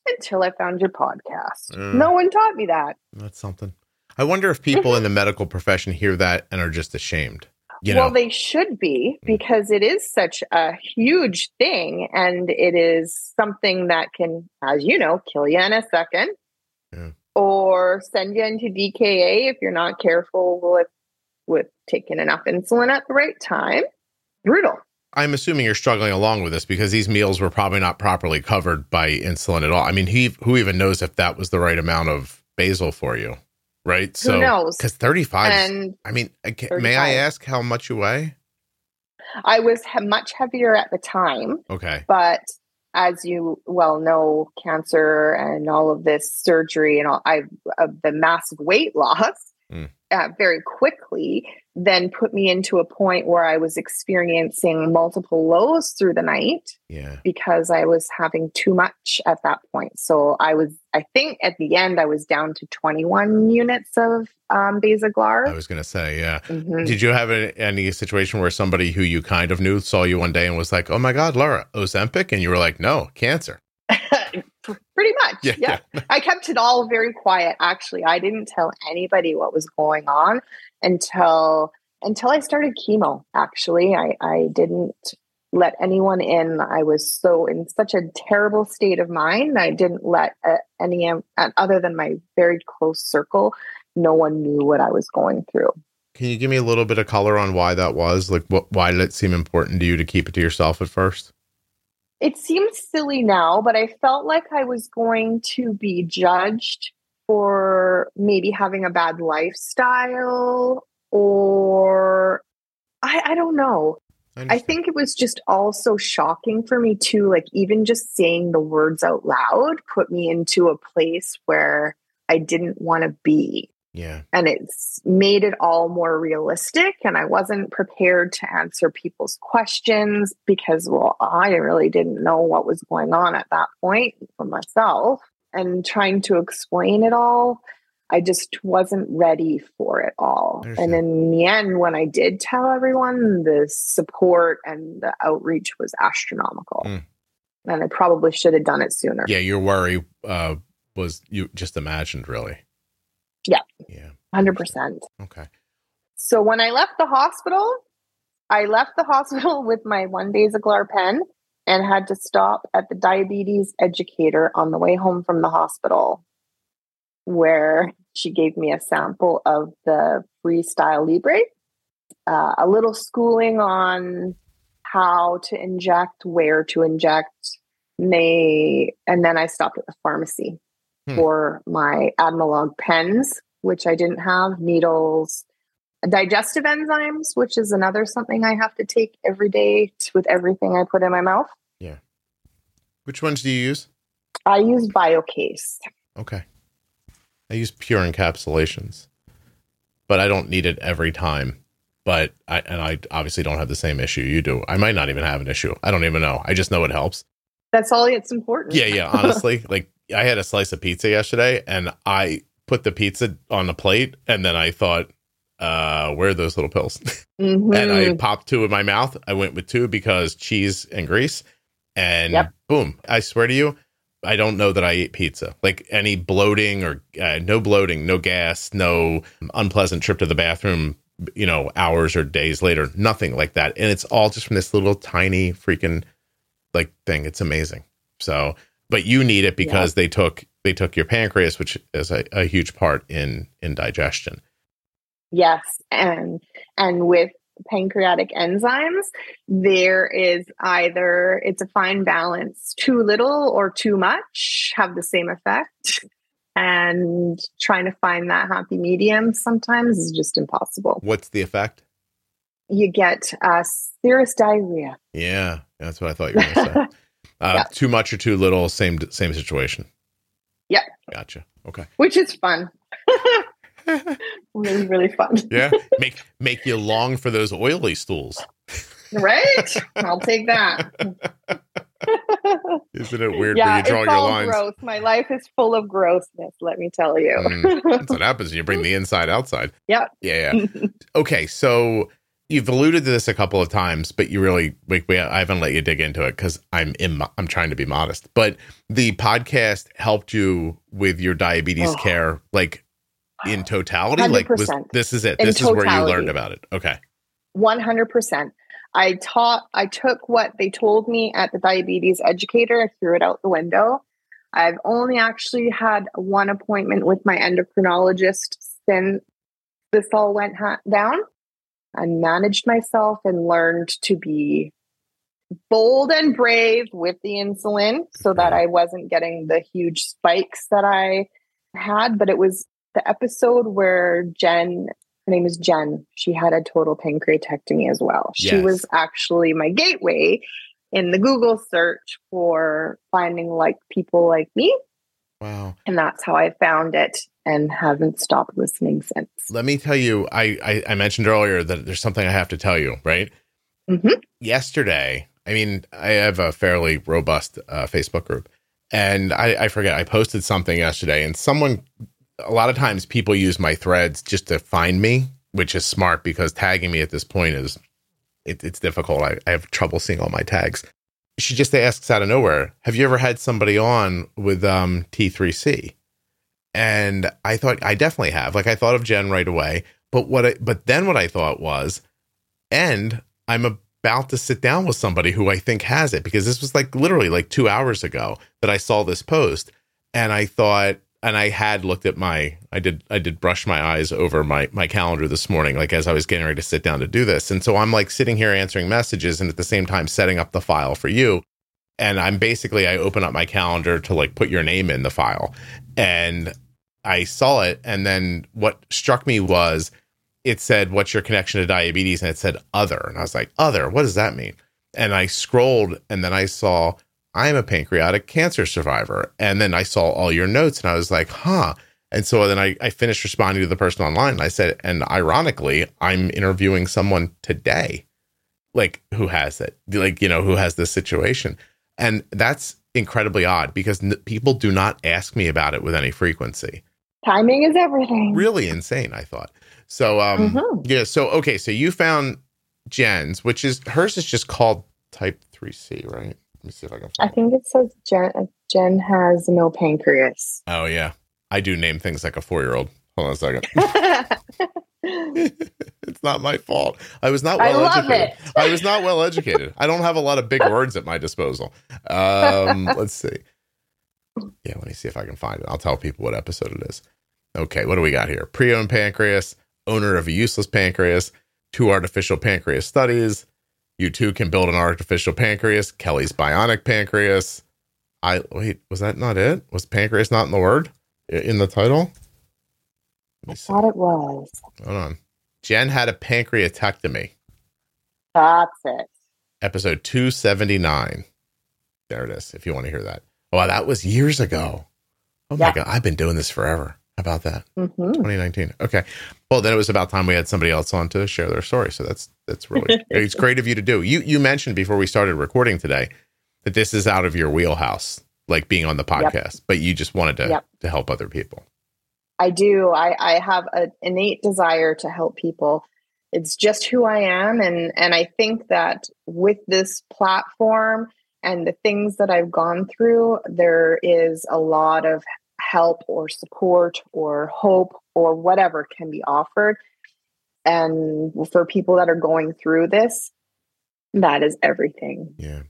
until I found your podcast. Mm. No one taught me that. that's something. I wonder if people in the medical profession hear that and are just ashamed. You well, know, they should be because it is such a huge thing and it is something that can, as you know, kill you in a second Yeah. or send you into DKA if you're not careful with with taking enough insulin at the right time. Brutal. I'm assuming you're struggling along with this because these meals were probably not properly covered by insulin at all. I mean, he, who even knows if that was the right amount of basal for you, right? So, knows? Because 35, And I mean, I ca- may I ask how much you weigh? I was he- much heavier at the time, Okay. but as you well know, cancer and all of this surgery and all, I uh, the massive weight loss Mm. uh, very quickly then put me into a point where I was experiencing multiple lows through the night Yeah. because I was having too much at that point. So I was, I think at the end, I was down to 21 units of um, Basaglar. I was going to say, yeah. Mhm. Did you have a, any situation where somebody who you kind of knew saw you one day and was like, "Oh my God, Lara, Ozempic," and you were like, "No, cancer." Pretty much. Yeah, Yeah, I kept it all very quiet. Actually, I didn't tell anybody what was going on until until I started chemo. Actually, I, I didn't let anyone in. I was so in such a terrible state of mind. I didn't let uh, any um, uh, other than my very close circle. No one knew what I was going through. Can you give me a little bit of color on why that was? Like, what? Why did it seem important to you to keep it to yourself at first? It seems silly now, but I felt like I was going to be judged for maybe having a bad lifestyle or I, I don't know. I think it was just all so shocking for me too. Like even just saying the words out loud put me into a place where I didn't want to be. Yeah. And it's made it all more realistic. And I wasn't prepared to answer people's questions because, well, I really didn't know what was going on at that point for myself. And trying to explain it all, I just wasn't ready for it all. And in the end, when I did tell everyone, the support and the outreach was astronomical. Mm. And I probably should have done it sooner. Yeah, your worry uh, was you just imagined, really. Yeah. Yeah. 100%. Okay. So when I left the hospital, I left the hospital with my one Basaglar pen and had to stop at the diabetes educator on the way home from the hospital, where she gave me a sample of the Freestyle Libre, uh, a little schooling on how to inject, where to inject. may and then I stopped at the pharmacy hmm. for my Admelog pens, which I didn't have, needles, digestive enzymes, which is another something I have to take every day with everything I put in my mouth. Yeah. Which ones do you use? I use BioCase. Okay. I use pure encapsulations, but I don't need it every time. But I and I obviously don't have the same issue you do. I might not even have an issue. I don't even know. I just know it helps. That's all it's important. Yeah, yeah. Honestly, like I had a slice of pizza yesterday and I put the pizza on the plate and then I thought, uh, where are those little pills? Mm-hmm. and I popped two in my mouth. I went with two because cheese and grease. And yep. boom, I swear to you, I don't know that I ate pizza. Like any bloating or uh, no bloating, no gas, no unpleasant trip to the bathroom, you know, hours or days later, nothing like that. And it's all just from this little tiny freaking like thing. It's amazing. So but you need it because yeah. they took they took your pancreas, which is a, a huge part in in digestion. Yes, and and with pancreatic enzymes, there is either it's a fine balance, too little or too much have the same effect. And trying to find that happy medium sometimes is just impossible. What's the effect? You get uh, serous diarrhea. Yeah, that's what I thought you were going to say. Uh, yeah. Too much or too little, same same situation. Yeah. Gotcha. Okay. Which is fun. really, really fun. yeah. Make make you long for those oily stools. right? I'll take that. Isn't it weird yeah, where you draw your lines? Gross. My life is full of grossness, let me tell you. mm, that's what happens when you bring the inside outside. Yeah. Yeah, yeah. okay, so you've alluded to this a couple of times, but you really like we, I haven't let you dig into it because I'm in, I'm trying to be modest. But the podcast helped you with your diabetes oh. care, like in totality. 100%. Like was, this is it. In this totality. is where you learned about it. Okay, one hundred percent. I taught. I took what they told me at the diabetes educator. I threw it out the window. I've only actually had one appointment with my endocrinologist since this all went ha- down and managed myself and learned to be bold and brave with the insulin so that mm-hmm. I wasn't getting the huge spikes that I had. But it was the episode where Jen, her name is Jen, she had a total pancreatectomy as well. Yes. She was actually my gateway in the Google search for finding like people like me. Wow. And that's how I found it and haven't stopped listening since. Let me tell you, I, I, I mentioned earlier that there's something I have to tell you, right? Mm-hmm. Yesterday, I mean, I have a fairly robust uh, Facebook group, and I, I forget, I posted something yesterday, and someone, a lot of times people use my threads just to find me, which is smart because tagging me at this point is, it, it's difficult. I, I have trouble seeing all my tags. She just asks out of nowhere, have you ever had somebody on with um, T3C? And I thought I definitely have. Like I thought of Jen right away. But what I, but then what I thought was, and I'm about to sit down with somebody who I think has it because this was like literally like two hours ago that I saw this post. And I thought, and I had looked at my I did I did brush my eyes over my my calendar this morning like as I was getting ready to sit down to do this and so I'm like sitting here answering messages and at the same time setting up the file for you and I'm basically I open up my calendar to like put your name in the file and I saw it and then what struck me was it said, What's your connection to diabetes? And it said other. And I was like, Other, what does that mean? And I scrolled and then I saw, I'm a pancreatic cancer survivor. And then I saw all your notes and I was like, Huh. And so then I, I finished responding to the person online and I said, And ironically, I'm interviewing someone today, like who has it, like, you know, who has this situation. And that's incredibly odd because n- people do not ask me about it with any frequency. Timing is everything. Really insane, I thought. So um Mhm. yeah, so okay, so you found Jen's, which is hers is just called type 3C, right? Let me see if I can I think it says Jen, Jen has no pancreas. Oh yeah. I do name things like a 4-year-old. Hold on a second. it's not my fault. I was not I well love educated. it. I was not well educated. I don't have a lot of big words at my disposal. Um, let's see. Yeah, let me see if I can find it. I'll tell people what episode it is. Okay, what do we got here? Pre-owned pancreas, owner of a useless pancreas, two artificial pancreas studies. You too can build an artificial pancreas. Kelly's bionic pancreas. I wait, was that not it? Was pancreas not in the word in the title? I thought it was. Hold on. Jen had a pancreatectomy. That's it. Episode 279. There it is, if you want to hear that. Wow, that was years ago. Oh my God, I've been doing this forever. How about that? hmm 2019. Okay. Well, then it was about time we had somebody else on to share their story. So that's that's really it's great of you to do. You you mentioned before we started recording today that this is out of your wheelhouse, like being on the podcast, but you just wanted to Yep. to help other people. I do. I, I have an innate desire to help people. It's just who I am, and and I think that with this platform and the things that I've gone through, there is a lot of help or support or hope or whatever can be offered. And for people that are going through this, that is everything. Yeah.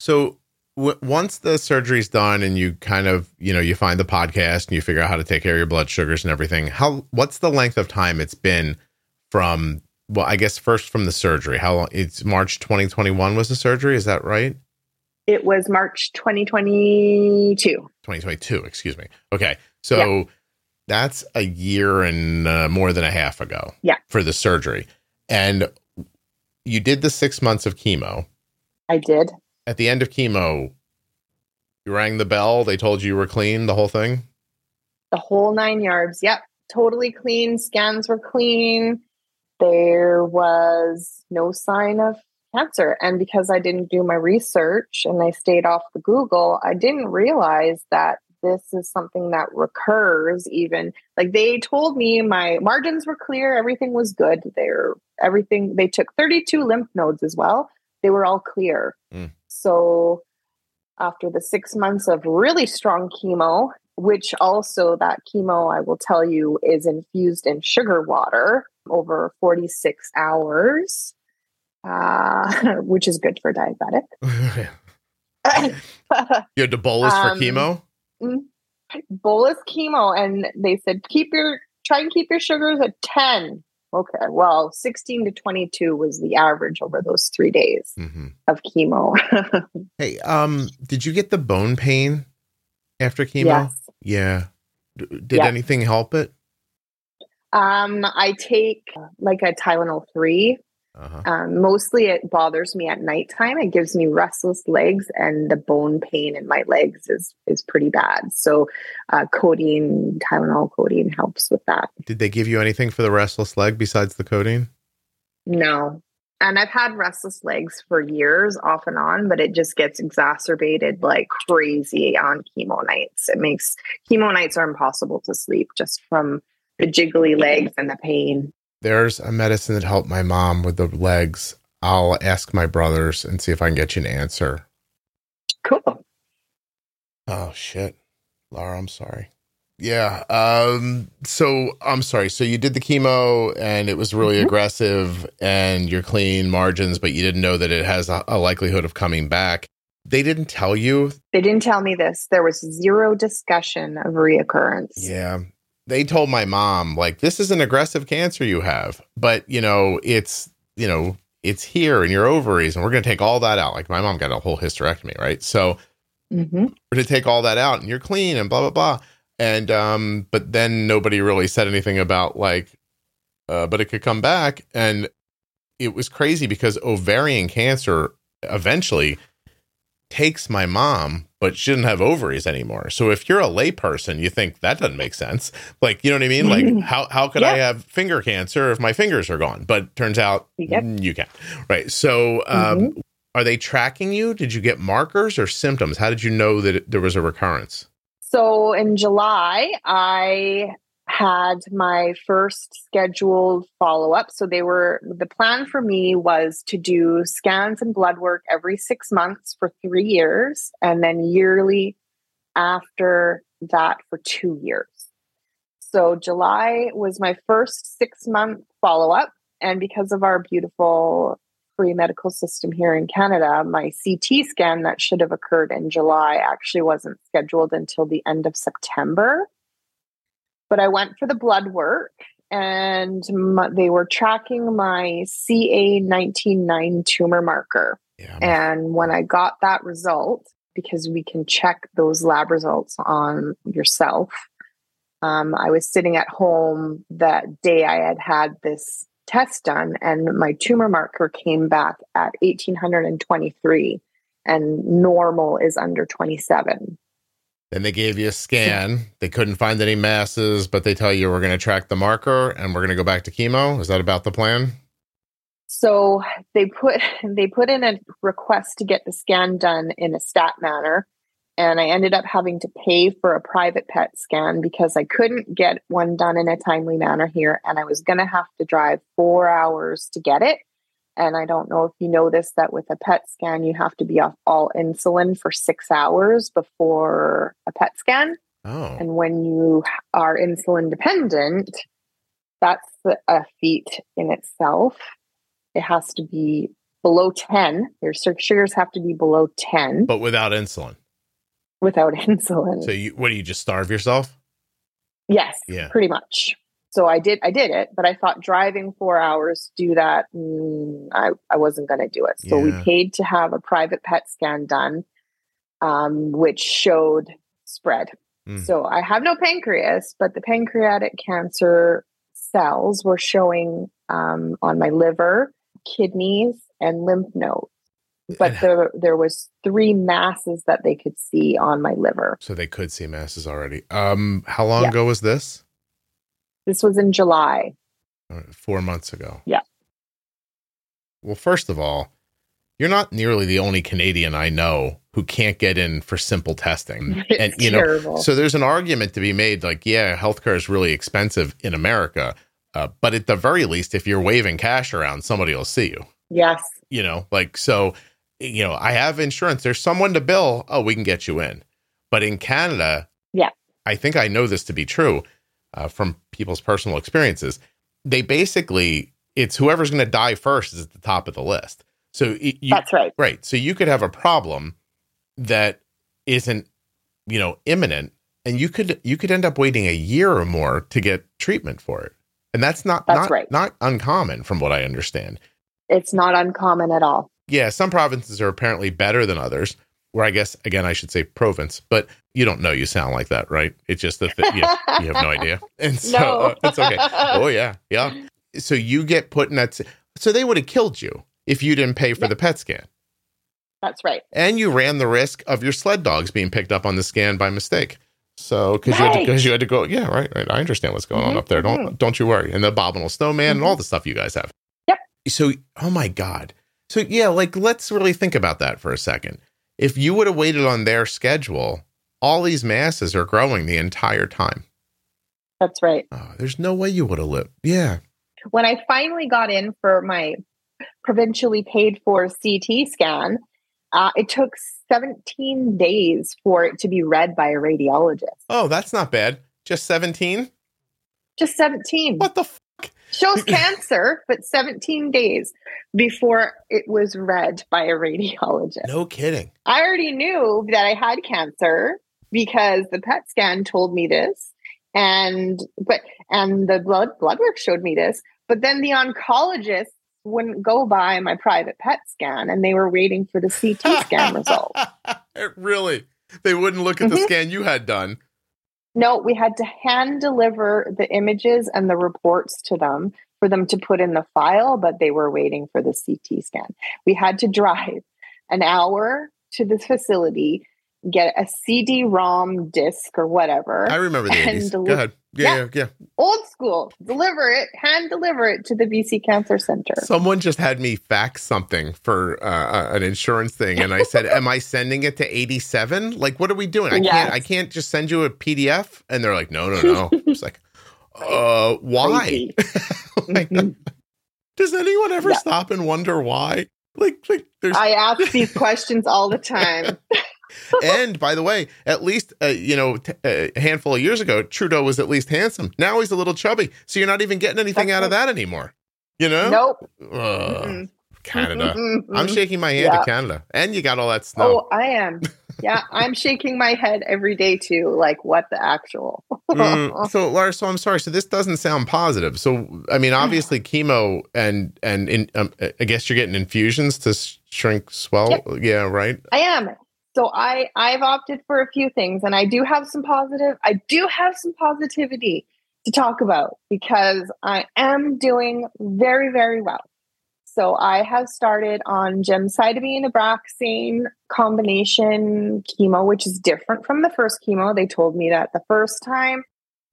So w- once the surgery's done and you kind of, you know, you find the podcast and you figure out how to take care of your blood sugars and everything, how what's the length of time it's been from well, I guess first from the surgery. How long it's March 2021 was the surgery, is that right? It was March 2022. 2022, excuse me. Okay. So that's a year and uh, more than a half ago. Yeah. For the surgery. And you did the 6 months of chemo. I did. at the end of chemo, you rang the bell. They told you you were clean, the whole thing. the whole nine yards. Yep, totally clean. Scans were clean. There was no sign of cancer. And because I didn't do my research and I stayed off the Google, I didn't realize that this is something that recurs even like they told me my margins were clear everything was good they're everything they took 32 lymph nodes as well they were all clear Mm. so after the six months of really strong chemo which also that chemo i will tell you is infused in sugar water over 46 hours uh, which is good for diabetic you had to bolus Um, for chemo. bolus chemo and they said keep your try and keep your sugars at 10 okay well 16 to 22 was the average over those three days hmm of chemo Hey, um, did you get the bone pain after chemo? yes Yeah. D- did anything help it? um i take like a tylenol 3 Uh-huh. um, mostly it bothers me at nighttime it gives me restless legs and the bone pain in my legs is is pretty bad so uh, codeine tylenol codeine helps with that Did they give you anything for the restless leg besides the codeine? No. And I've had restless legs for years off and on, but it just gets exacerbated like crazy on chemo nights. It makes chemo nights are impossible to sleep just from the jiggly legs and the pain. There's a medicine that helped my mom with the legs. I'll ask my brothers and see if I can get you an answer. Cool. Oh shit. Lara, I'm sorry. Yeah. Um so I'm sorry. So you did the chemo and it was really Mhm. aggressive and you're clean margins, but you didn't know that it has a, a likelihood of coming back. They didn't tell you. They didn't tell me this. There was zero discussion of reoccurrence. Yeah. They told my mom, like, this is an aggressive cancer you have, but you know, it's you know, it's here in your ovaries, and we're gonna take all that out. Like my mom got a whole hysterectomy, right? So hmm we're going to take all that out and you're clean and blah blah blah and um but then nobody really said anything about like uh, but it could come back. And it was crazy because ovarian cancer eventually takes my mom, but she didn't have ovaries anymore. So if you're a layperson, you think that doesn't make sense. Like, you know what I mean? Like, how how could I have finger cancer if my fingers are gone? But turns out yep. you can. Right. So, um, mm-hmm. are they tracking you? Did you get markers or symptoms? How did you know that it, there was a recurrence? So in July, I had my first scheduled follow up. So they were the plan for me was to do scans and blood work every six months for three years, and then yearly after that for two years. So July was my first six month follow up. And because of our beautiful free medical system here in Canada, my CT scan that should have occurred in July actually wasn't scheduled until the end of September. But I went for the blood work and my, they were tracking my CA199 tumor marker. Yeah. And when I got that result, because we can check those lab results on yourself, um, I was sitting at home that day I had had this test done, and my tumor marker came back at 1823, and normal is under 27. Then they gave you a scan. They couldn't find any masses, but they tell you we're going to track the marker and we're going to go back to chemo. Is that about the plan? So they put they put in a request to get the scan done in a stat manner, and I ended up having to pay for a private PET scan because I couldn't get one done in a timely manner here, and I was going to have to drive four hours to get it. And I don't know if you know this that with a PET scan, you have to be off all insulin for six hours before a PET scan. Oh. And when you are insulin dependent, that's a feat in itself. It has to be below 10. Your sugars have to be below 10. But without insulin. Without insulin. So you what do you just starve yourself? Yes. Yeah. Pretty much so I did I did it, but I thought driving four hours to do that. Mm, I I wasn't going to do it. So yeah. we paid to have a private PET scan done, um, which showed spread. Mm. So I have no pancreas, but the pancreatic cancer cells were showing um, on my liver, kidneys, and lymph nodes. But there there was three masses that they could see on my liver. So they could see masses already. Um, how long yeah. ago was this? This was in July. Four months ago. Yeah. Well, first of all, you're not nearly the only Canadian I know who can't get in for simple testing. It's and you terrible. know, so there's an argument to be made like, yeah, healthcare is really expensive in America. Uh, but at the very least, if you're waving cash around, somebody will see you. Yes. You know, like, so, you know, I have insurance. There's someone to bill. Oh, we can get you in. But in Canada, yeah, I think I know this to be true uh, from people's personal experiences. They basically, it's whoever's going to die first is at the top of the list. So you, that's right. Right. So you could have a problem that isn't, you know, imminent, and you could you could end up waiting a year or more to get treatment for it, and that's not that's not, right. not uncommon from what I understand. It's not uncommon at all. Yeah, some provinces are apparently better than others where I guess again I should say province, but you don't know you sound like that, right? It's just that you, you, have no idea, and so no. uh, it's okay. Oh yeah, yeah. So you get put in that. So they would have killed you if you didn't pay for the PET scan. That's right. And you ran the risk of your sled dogs being picked up on the scan by mistake. So because right. you, you, had to go, yeah, right, right. I understand what's going mm-hmm. on up there. Don't mm-hmm. don't you worry. And the abominable snowman mm-hmm. and all the stuff you guys have. Yep. So oh my god. So yeah, like let's really think about that for a second if you would have waited on their schedule, all these masses are growing the entire time. That's right. Oh, there's no way you would have lived. Yeah. When I finally got in for my provincially paid for CT scan, uh, it took 17 days for it to be read by a radiologist. Oh, that's not bad. Just 17? Just 17. What the shows cancer, but 17 days before it was read by a radiologist. No kidding. I already knew that I had cancer because the PET scan told me this and but and the blood blood work showed me this, but then the oncologist wouldn't go by my private PET scan and they were waiting for the CT scan result. really? They wouldn't look at the mm-hmm. scan you had done. No, we had to hand deliver the images and the reports to them for them to put in the file, but they were waiting for the CT scan. We had to drive an hour to this facility, get a CD-ROM disc or whatever. I remember the And 80s. deli- Go ahead. Yeah, Yeah. yeah. Old school, deliver it, hand deliver it to the BC Cancer Center. Someone just had me fax something for uh, uh, an insurance thing, and I said, "Am I sending it to 87? Like, what are we doing? I can't. I can't just send you a PDF." And they're like, "No, no, no." It's like, uh, why? Like, Mhm. Does anyone ever Yeah. stop and wonder why? Like, like there's. I ask these questions all the time. and by the way, at least uh, you know t- a handful of years ago, Trudeau was at least handsome. Now he's a little chubby, so you're not even getting anything That's out of that anymore. You know, Nope. Ugh. Canada. I'm shaking my hand Yeah. to Canada, and you got all that snow. Oh, I am. Yeah, I'm shaking my head every day too. Like, what the actual? Mm, so, Lars, so I'm sorry. So this doesn't sound positive. So, I mean, obviously, chemo and and in, um, I guess you're getting infusions to shrink, swell. Yep. Yeah, right. I am. So I I've opted for a few things, and I do have some positive. I do have some positivity to talk about because I am doing very very well. So I have started on gemcitabine Abraxane combination chemo, which is different from the first chemo. They told me that the first time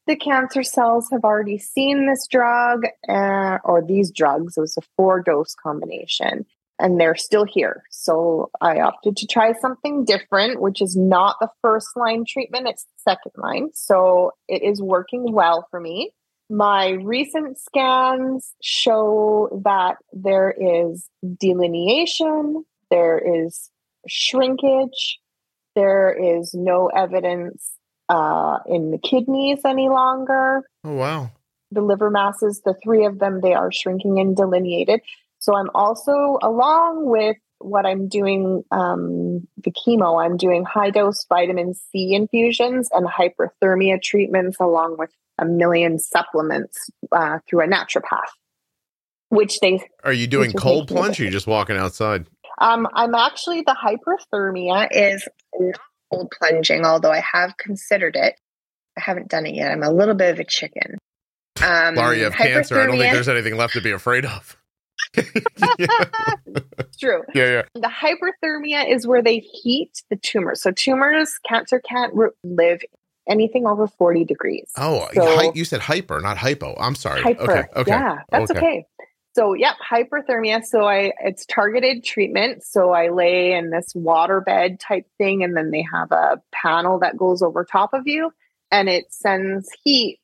the cancer cells have already seen this drug uh, or these drugs. It was a four dose combination and they're still here. So I opted to try something different, which is not the first line treatment, it's the second line. So it is working well for me. My recent scans show that there is delineation, there is shrinkage, there is no evidence uh, in the kidneys any longer Oh wow. the liver masses, the three of them, they are shrinking and delineated. So I'm also, along with what I'm doing, um, the chemo, I'm doing high dose vitamin C infusions and hyperthermia treatments, along with a million supplements uh, through a naturopath. Which they, Are you doing cold plunge? Or are you just walking outside? um, I'm actually the hyperthermia is not cold plunging, although I have considered it. I haven't done it yet. I'm a little bit of a chicken. Um, Laura, you have cancer. I don't think there's anything left to be afraid of. True. yeah, yeah. The hyperthermia is where they heat the tumor. So tumors, cancer can't re- live anything over 40 degrees. Oh, So- you said hyper, not hypo. I'm sorry. Hyper. Okay, okay. Yeah, that's okay. okay. So, yep, hyperthermia. So I it's targeted treatment. So I lay in this water bed type thing and then they have a panel that goes over top of you and it sends heat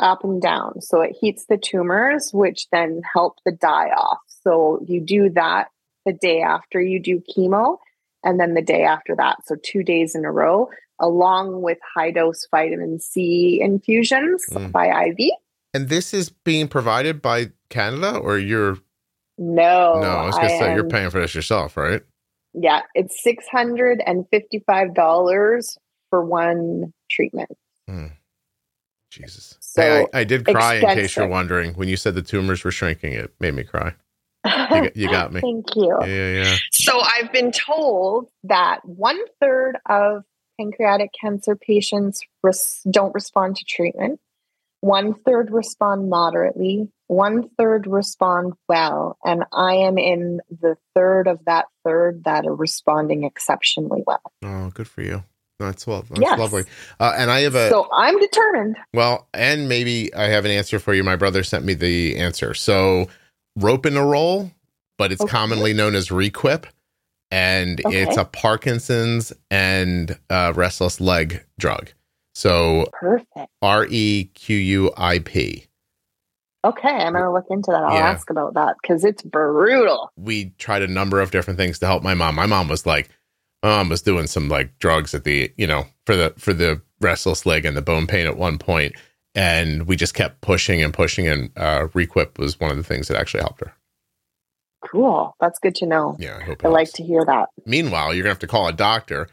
up and down. So it heats the tumors which then help the die off. So you do that the day after you do chemo and then the day after that. So 2 days in a row along with high dose vitamin C infusions Mm. by IV. And this is being provided by Canada, or you're No, no? I was gonna say you're paying for this yourself, right? Yeah, it's six hundred and fifty-five dollars for one treatment. Jesus. So, hey, I, I did cry in case you're wondering. When you said the tumors were shrinking, it made me cry. You, got- you got me. Thank you. Yeah, yeah, yeah. So I've been told that one third of pancreatic cancer patients res- don't respond to treatment. One third respond moderately. One third respond well, and I am in the third of that third that are responding exceptionally well. Oh, good for you. That's well. That's Yes. lovely. Uh, and I have a so I'm determined. well, and maybe I have an answer for you. My brother sent me the answer. So, ropinirole, but it's Okay. commonly known as Requip, and Okay. it's a Parkinson's and uh, restless leg drug. So Perfect. R E Q U I P. Okay, I'm gonna look into that. I'll Yeah. ask about that because it's brutal. we tried a number of different things to help my mom. My mom was like, mom was doing some like drugs at the, you know, for the for the restless leg and the bone pain at one point, and we just kept pushing and pushing, and uh, Requip was one of the things that actually helped her. Cool. That's good to know. Yeah, I hope. I like to hear that. Meanwhile, you're gonna have to call a doctor,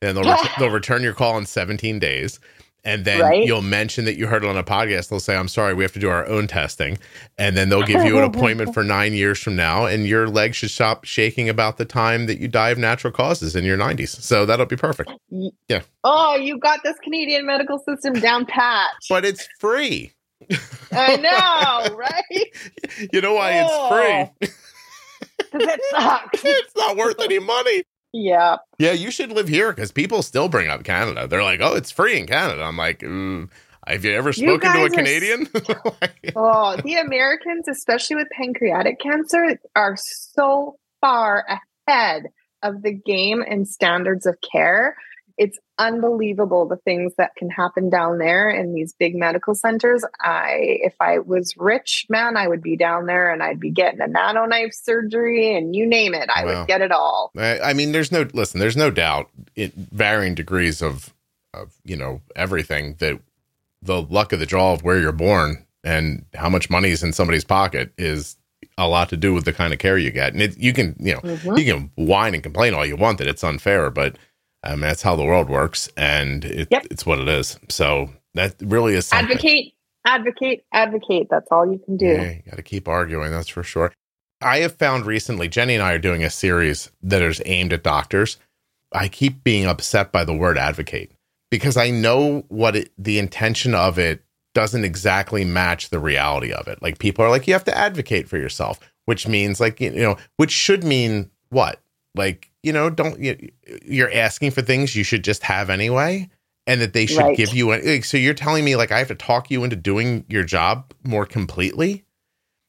and they'll ret- they'll return your call in 17 days. And then Right. you'll mention that you heard it on a podcast. They'll say, "I'm sorry, we have to do our own testing," and then they'll give you an appointment for nine years from now, and your leg should stop shaking about the time that you die of natural causes in your 90s. So that'll be perfect. Yeah. Oh, you got this Canadian medical system down pat. But it's free. I know, right? You know why Oh. it's free? Oh. Because it sucks. it's not worth any money. Yeah. Yeah, you should live here because people still bring up Canada. They're like, "Oh, it's free in Canada." I'm like, mm, "Have you ever You spoken to a are Canadian?" Oh, the Americans, especially with pancreatic cancer, are so far ahead of the game and standards of care. It's unbelievable the things that can happen down there in these big medical centers. I, if I was rich, man, I would be down there and I'd be getting a nano knife surgery and you name it, I Wow. would get it all. I I mean, there's no listen. There's no doubt, in varying degrees of, of you know everything that the luck of the draw of where you're born and how much money is in somebody's pocket is a lot to do with the kind of care you get. And it, you can you know Mhm. you can whine and complain all you want that it's unfair, but um, that's how the world works, and it, Yep. it's what it is. So that really is something. Advocate, advocate, advocate. That's all you can do. Yeah, you got to keep arguing. That's for sure. I have found recently, Jenny and I are doing a series that is aimed at doctors. I keep being upset by the word advocate because I know what it, the intention of it doesn't exactly match the reality of it. Like people are like, you have to advocate for yourself, which means like, you know, which should mean what? Like, you know, don't you, you're asking for things you should just have anyway. And that they should Right. give you. an- Like, so you're telling me like I have to talk you into doing your job more completely?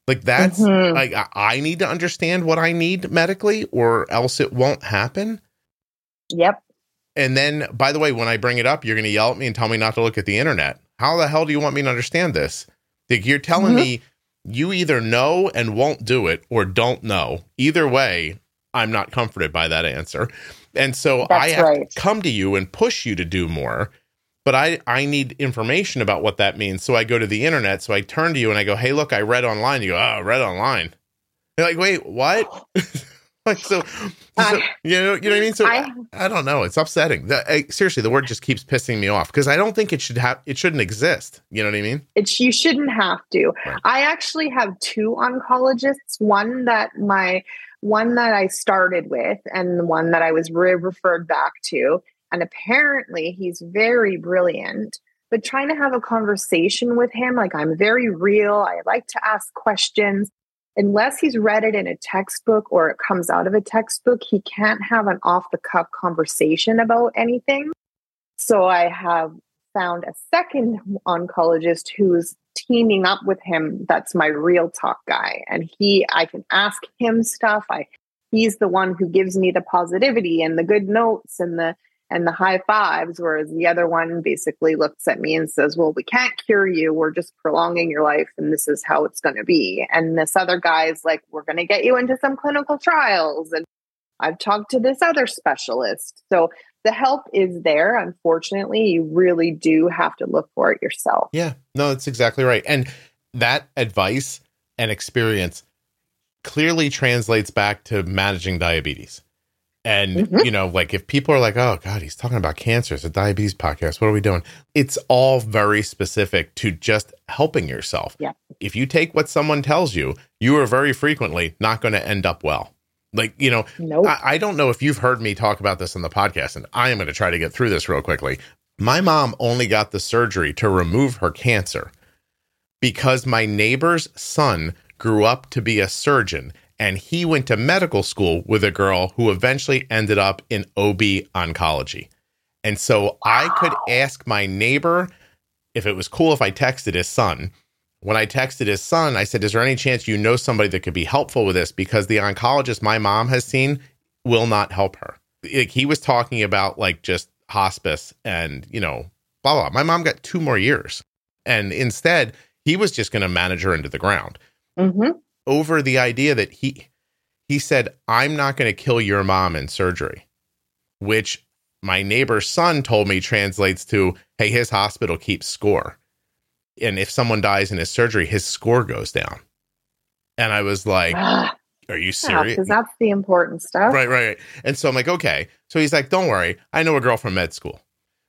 Like that's Mhm. like I- need to understand what I need medically, or else it won't happen. Yep. And then, by the way, when I bring it up, you're going to yell at me and tell me not to look at the internet. How the hell do you want me to understand this? Like you're telling Mhm. me you either know and won't do it, or don't know. Either way, I'm not comforted by that answer. And so I That's have right. to come to you and push you to do more. But I, I need information about what that means. So I go to the internet. So I turn to you and I go, Hey, look, I read online. You go, Oh, read online. You're like, wait, what? like, so, so I- you know, you know what I mean? So I- I, don't know. It's upsetting. The, I, seriously, the word just keeps pissing me off because I don't think it should have, it shouldn't exist. You know what I mean? It's you shouldn't have to. Right. I actually have two oncologists. One that my one that I started with, and one that I was re- referred back to. And apparently, he's very brilliant. But trying to have a conversation with him, like I'm very real. I like to ask questions. Unless he's read it in a textbook or it comes out of a textbook, he can't have an off the cuff conversation about anything. So I have found a second oncologist who's teaming up with him that's my real talk guy. And he i can ask him stuff. I he's the one who gives me the positivity and the good notes and the and the high fives whereas the other one basically looks at me and says well we can't cure you. We're just prolonging your life and this is how it's going to be. And this other guy is like we're going to get you into some clinical trials. And i've talked to this other specialist so the help is there. Unfortunately, you really do have to look for it yourself. Yeah, no, that's exactly right. And that advice and experience clearly translates back to managing diabetes. And, Mhm. you know, like if people are like, oh, God, he's talking about cancer, it's a diabetes podcast. What are we doing? It's all very specific to just helping yourself. Yeah. If you take what someone tells you, you are very frequently not going to end up well. Like, you know, Nope. I, I don't know if you've heard me talk about this on the podcast, and I am going to try to get through this real quickly. My mom only got the surgery to remove her cancer because my neighbor's son grew up to be a surgeon and he went to medical school with a girl who eventually ended up in OB oncology. And so I could ask my neighbor if it was cool if I texted his son. When I texted his son, I said, Is there any chance you know somebody that could be helpful with this? Because the oncologist my mom has seen will not help her. Like he was talking about like just hospice and, you know, blah, blah. My mom got two more years. And instead, he was just going to manage her into the ground hmm over the idea that he he said i'm not going to kill your mom in surgery which my neighbor's son told me translates to hey his hospital keeps score and if someone dies in his surgery his score goes down and i was like are you serious because that's the important stuff. Right, right, right. And so I'm like, okay. So he's like, don't worry. I know a girl from med school.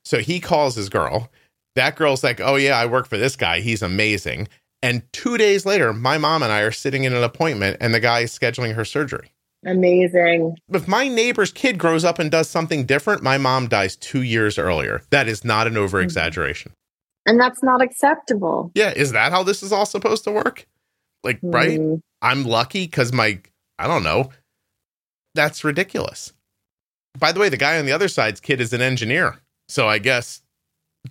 So he calls his girl. That girl's like, oh, yeah, I work for this guy. He's amazing. And two days later, my mom and I are sitting in an appointment and the guy is scheduling her surgery. Amazing. If my neighbor's kid grows up and does something different, my mom dies two years earlier. That is not an over mm-hmm. exaggeration. And that's not acceptable. Yeah, is that how this is all supposed to work? Like, right? Mm, I'm lucky because my, I don't know. That's ridiculous. By the way, the guy on the other side's kid is an engineer. So I guess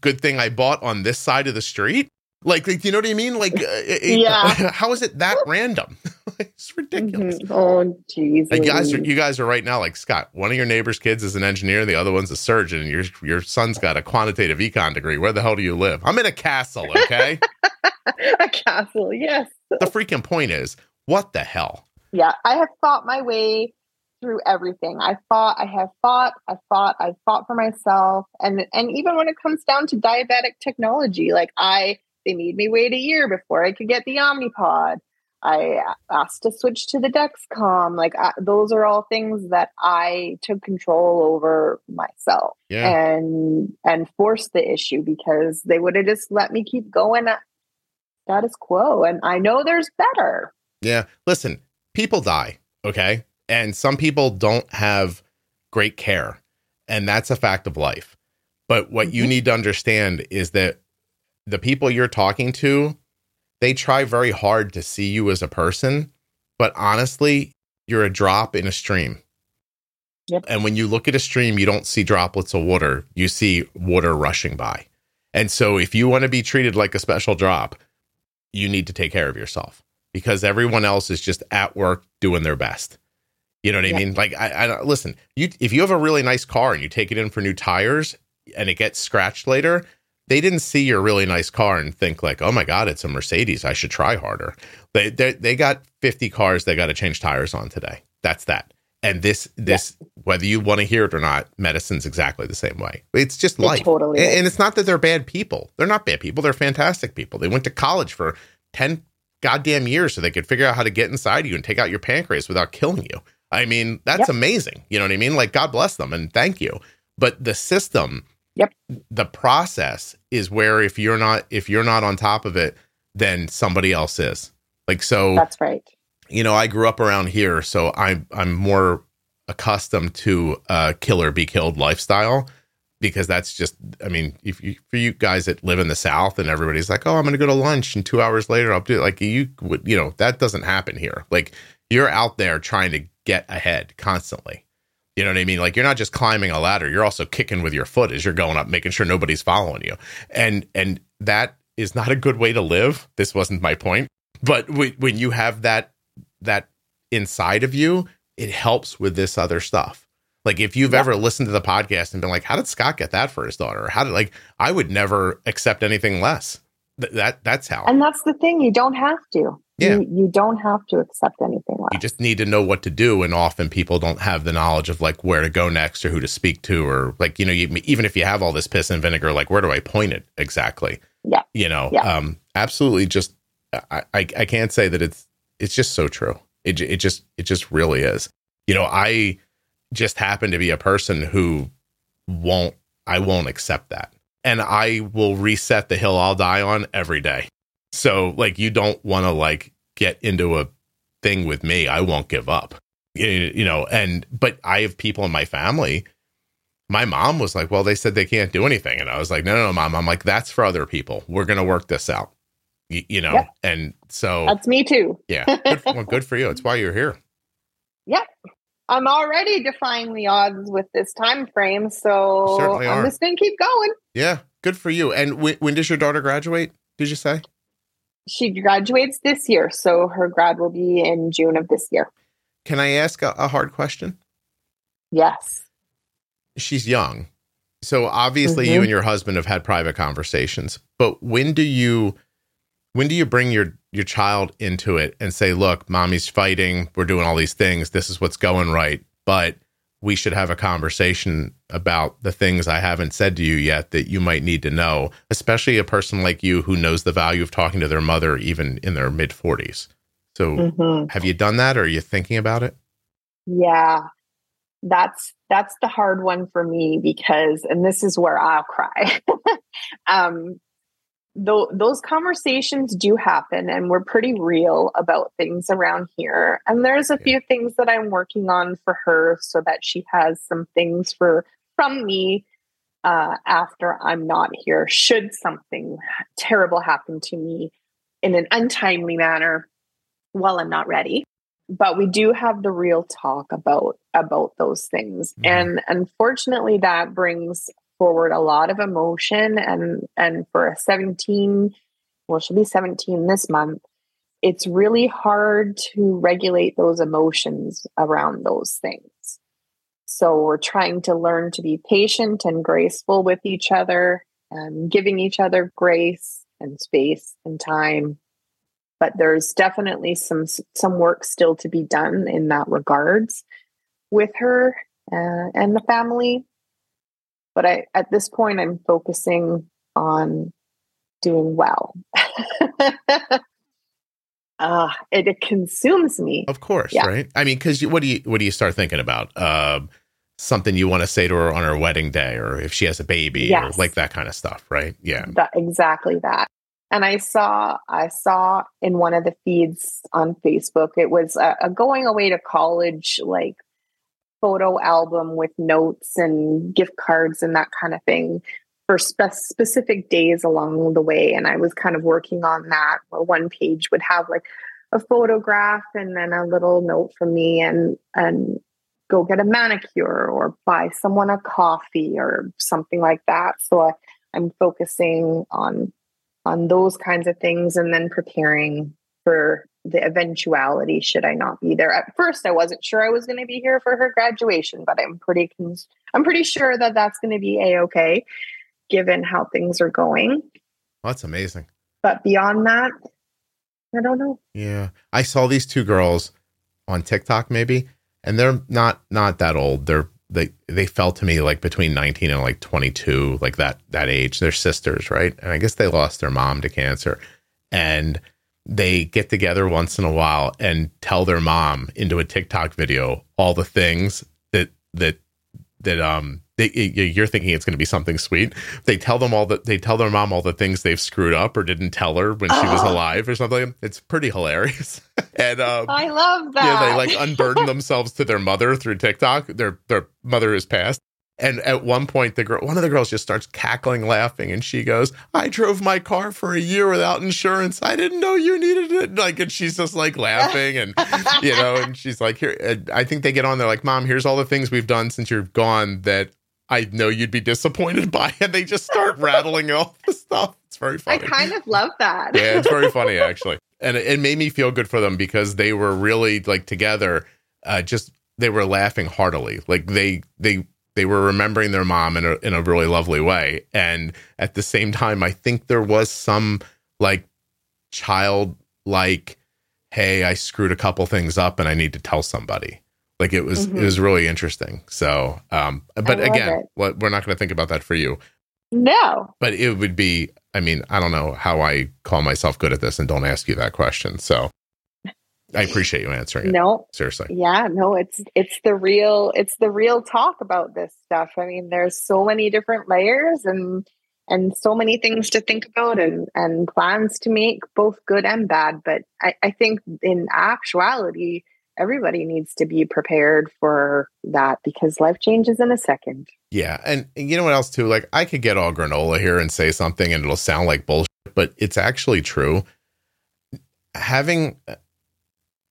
good thing I bought on this side of the street. Like, like you know what I mean? Like, uh, Yeah. how is it that random? it's ridiculous. mhm. Oh, geez. Like, you guys, are, you guys are right now. Like Scott, one of your neighbor's kids is an engineer, the other one's a surgeon, and your your son's got a quantitative econ degree. Where the hell do you live? I'm in a castle. Okay. a castle, yes. the freaking point is, what the hell? Yeah, I have fought my way through everything. I fought, I have fought, I fought, I fought for myself. And and even when it comes down to diabetic technology, like I they made me wait a year before I could get the Omnipod. I asked to switch to the Dexcom. Like I, those are all things that I took control over myself Yeah. and and forced the issue because they would have just let me keep going at status quo. And I know there's better. Yeah. Listen, people die, okay? And some people don't have great care, and that's a fact of life. But what you Mhm. need to understand is that the people you're talking to, they try very hard to see you as a person, but honestly, you're a drop in a stream. Yep. And when you look at a stream, you don't see droplets of water, you see water rushing by. And so if you want to be treated like a special drop, you need to take care of yourself because everyone else is just at work doing their best. You know what I mean? Like, I, I listen. You, if you have a really nice car and you take it in for new tires and it gets scratched later, they didn't see your really nice car and think like, "Oh my god, it's a Mercedes. I should try harder." They they, they got fifty cars they got to change tires on today. That's that. And this this whether you want to hear it or not, medicine's exactly the same way. It's just It life. totally And, and it's not that they're bad people. They're not bad people. They're fantastic people. They went to college for 10 goddamn years so they could figure out how to get inside you and take out your pancreas without killing you. I mean, that's Yep. amazing. You know what I mean? Like, God bless them and thank you. But the system, Yep. the process is where if you're not if you're not on top of it, then somebody else is. Like so That's right. you know, I grew up around here, so I'm I'm more accustomed to a kill or be killed lifestyle because that's just I mean, if you for you guys that live in the South and everybody's like, oh, I'm gonna go to lunch and two hours later I'll do it. Like you would, you know, that doesn't happen here. Like you're out there trying to get ahead constantly. You know what I mean? Like you're not just climbing a ladder, you're also kicking with your foot as you're going up, making sure nobody's following you. And and that is not a good way to live. This wasn't my point. But when when you have that that inside of you, it helps with this other stuff. Like if you've Yeah. ever listened to the podcast and been like, "How did Scott get that for his daughter?" Or how did like I would never accept anything less. Th- that that's how And that's the thing. You don't have to. Yeah. You, you don't have to accept anything less. you just need to know what to do, and often people don't have the knowledge of like where to go next or who to speak to, or like you know, you, even if you have all this piss and vinegar, like where do I point it exactly? Yeah. you know, Yeah. um, absolutely. Just I, I I can't say that it's it's just so true. It it just it just really is. You know, I just happen to be a person who won't I won't accept that. And I will reset the hill I'll die on every day. So like you don't want to like get into a thing with me. I won't give up. You know, and but I have people in my family. My mom was like, "Well, they said they can't do anything." And I was like, "No, no, no, mom. I'm like, that's for other people. We're going to work this out." You, you know, Yep. and so That's me too. yeah, good, well, good for you. It's why you're here. Yeah. I'm already defying the odds with this time frame, so Certainly I'm are. just gonna keep going. Yeah, good for you. And when, when does your daughter graduate? Did you say? She graduates this year, so her grad will be in June of this year. Can I ask a, a hard question? Yes. She's young. So obviously you Mhm. and your husband have had private conversations. But when do you when do you bring your your child into it and say, "Look, mommy's fighting. We're doing all these things. This is what's going right, but we should have a conversation about the things I haven't said to you yet that you might need to know, especially a person like you who knows the value of talking to their mother even in their mid 40s." So, Mhm. have you done that or are you thinking about it? Yeah. That's that's the hard one for me because and this is where I'll cry. um though those conversations do happen and we're pretty real about things around here. And there's a few things that I'm working on for her so that she has some things for from me uh, after I'm not here, should something terrible happen to me in an untimely manner while I'm not ready. But we do have the real talk about about those things, mm-hmm. and unfortunately, that brings forward a lot of emotion. And and for a 17, well, she'll be 17 this month. It's really hard to regulate those emotions around those things. So we're trying to learn to be patient and graceful with each other and giving each other grace and space and time. But there's definitely some some work still to be done in that regards with her uh, and the family. But I at this point I'm focusing on doing well. uh, it, it, consumes me. Of course, yeah. right? I mean, because what do you what do you start thinking about? Um, something you want to say to her on her wedding day, or if she has a baby, yes. or like that kind of stuff, right? Yeah, that, exactly that. And I saw I saw in one of the feeds on Facebook, it was a, a going away to college like photo album with notes and gift cards and that kind of thing for spe- specific days along the way. And I was kind of working on that where one page would have like a photograph and then a little note from me and, and go get a manicure or buy someone a coffee or something like that. So I, I'm focusing on, on those kinds of things and then preparing for the eventuality should I not be there. At first, I wasn't sure I was going to be here for her graduation, but I'm pretty cons- I'm pretty sure that that's going to be a okay given how things are going. that's amazing. But beyond that, I don't know. Yeah. I saw these two girls on TikTok maybe, and they're not not that old. They're they they felt to me like between 19 and like 22, like that that age. They're sisters, right? And I guess they lost their mom to cancer. And they get together once in a while and tell their mom into a TikTok video all the things that that that um they, you're thinking it's going to be something sweet. They tell them all that they tell their mom all the things they've screwed up or didn't tell her when she was alive or something. It's pretty hilarious. and um, I love that. Yeah, they like unburden themselves to their mother through TikTok. Their their mother is passed, and at one point, the girl, one of the girls just starts cackling, laughing, and she goes, "I drove my car for a year without insurance. I didn't know you needed it." Like, and she's just like laughing, and you know, and she's like, "Here." I think they get on. They're like, "Mom, here's all the things we've done since you're gone that I know you'd be disappointed by." And they just start rattling all the stuff. It's very funny. I kind of love that. yeah, it's very funny actually, and it, it, made me feel good for them because they were really like together. Uh, just they were laughing heartily. Like they they they were remembering their mom in a in a really lovely way. And at the same time i think there was some like child like hey i screwed a couple things up and i need to tell somebody. Like it was mm-hmm. it was really interesting. So um but again what, we're not going to think about that for you. No. But it would be i mean i don't know how i call myself good at this and don't ask you that question so I appreciate you answering. No, seriously. Yeah, no, it's it's the real it's the real talk about this stuff. I mean, there's so many different layers and and so many things to think about and and plans to make, both good and bad. But I, I think in actuality, everybody needs to be prepared for that because life changes in a second. Yeah, and, and you know what else too? Like I could get all granola here and say something, and it'll sound like bullshit, but it's actually true. Having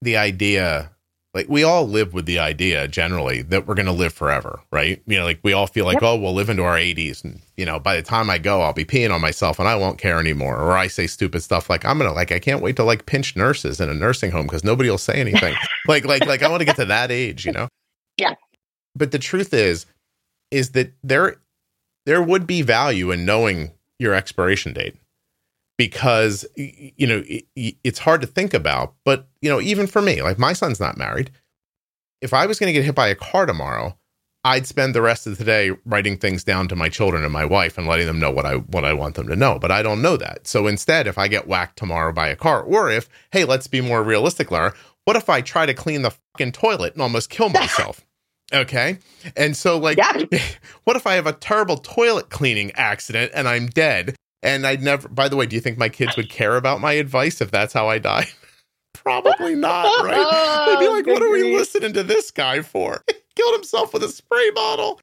the idea like we all live with the idea generally that we're going to live forever, right? You know, like we all feel like, yep. oh, we'll live into our 80s and you know, by the time I go, I'll be peeing on myself and I won't care anymore. Or I say stupid stuff like I'm going to like I can't wait to like pinch nurses in a nursing home cuz nobody will say anything. like like like I want to get to that age, you know? Yeah. But the truth is is that there there would be value in knowing your expiration date because you know it, it's hard to think about but you know even for me like my son's not married. If i was going to get hit by a car tomorrow i'd spend the rest of the day writing things down to my children and my wife and letting them know what i what i want them to know but i don't know that. So instead if i get whacked tomorrow by a car or if hey let's be more realistic lara what if i try to clean the fucking toilet and almost kill myself? Okay? And so like yeah. what if i have a terrible toilet cleaning accident and i'm dead and I'd never, by the way, do you think my kids would care about my advice if that's how I die? Probably not, right? They'd be like, what are we listening to this guy for? He killed himself with a spray bottle.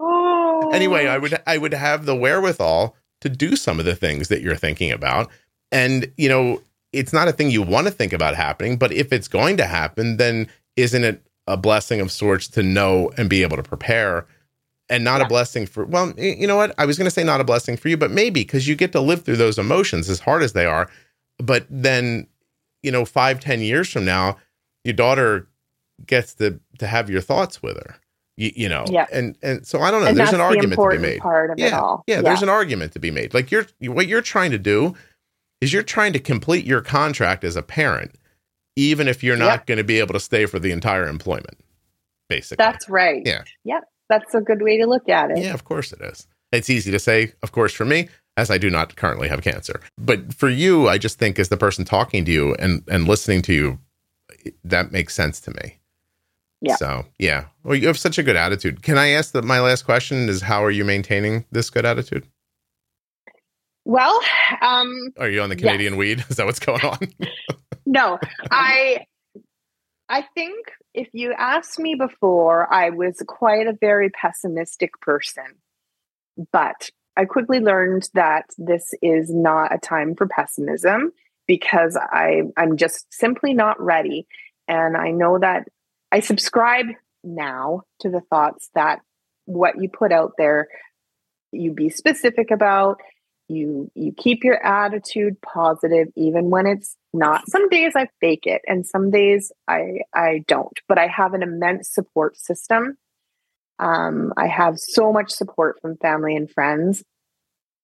oh. anyway, I would I would have the wherewithal to do some of the things that you're thinking about. And, you know, it's not a thing you want to think about happening, but if it's going to happen, then isn't it a blessing of sorts to know and be able to prepare and not Yeah. a blessing for well you know what i was going to say not a blessing for you but maybe because you get to live through those emotions as hard as they are but then you know five ten years from now your daughter gets to to have your thoughts with her you, you know Yeah. and and so i don't know and there's an the argument to be made part of it yeah, yeah there's an argument to be made like you're what you're trying to do is you're trying to complete your contract as a parent even if you're not Yep. going to be able to stay for the entire employment basically That's right. Yeah. Yep. That's a good way to look at it. Yeah, of course it is. It's easy to say, of course, for me, as I do not currently have cancer. But for you, I just think as the person talking to you and and listening to you, that makes sense to me. Yeah. So yeah. Well, you have such a good attitude. Can I ask that my last question is how are you maintaining this good attitude? Well, um, Are you on the Yes. Canadian weed? Is that what's going on? no, I I think if you asked me before, I was quite a very pessimistic person. But I quickly learned that this is not a time for pessimism because I I'm just simply not ready. And I know that I subscribe now to the thoughts that what you put out there, you be specific about, you you keep your attitude positive even when it's not. Some days i fake it and some days i i don't but i have an immense support system. Um, i have so much support from family and friends.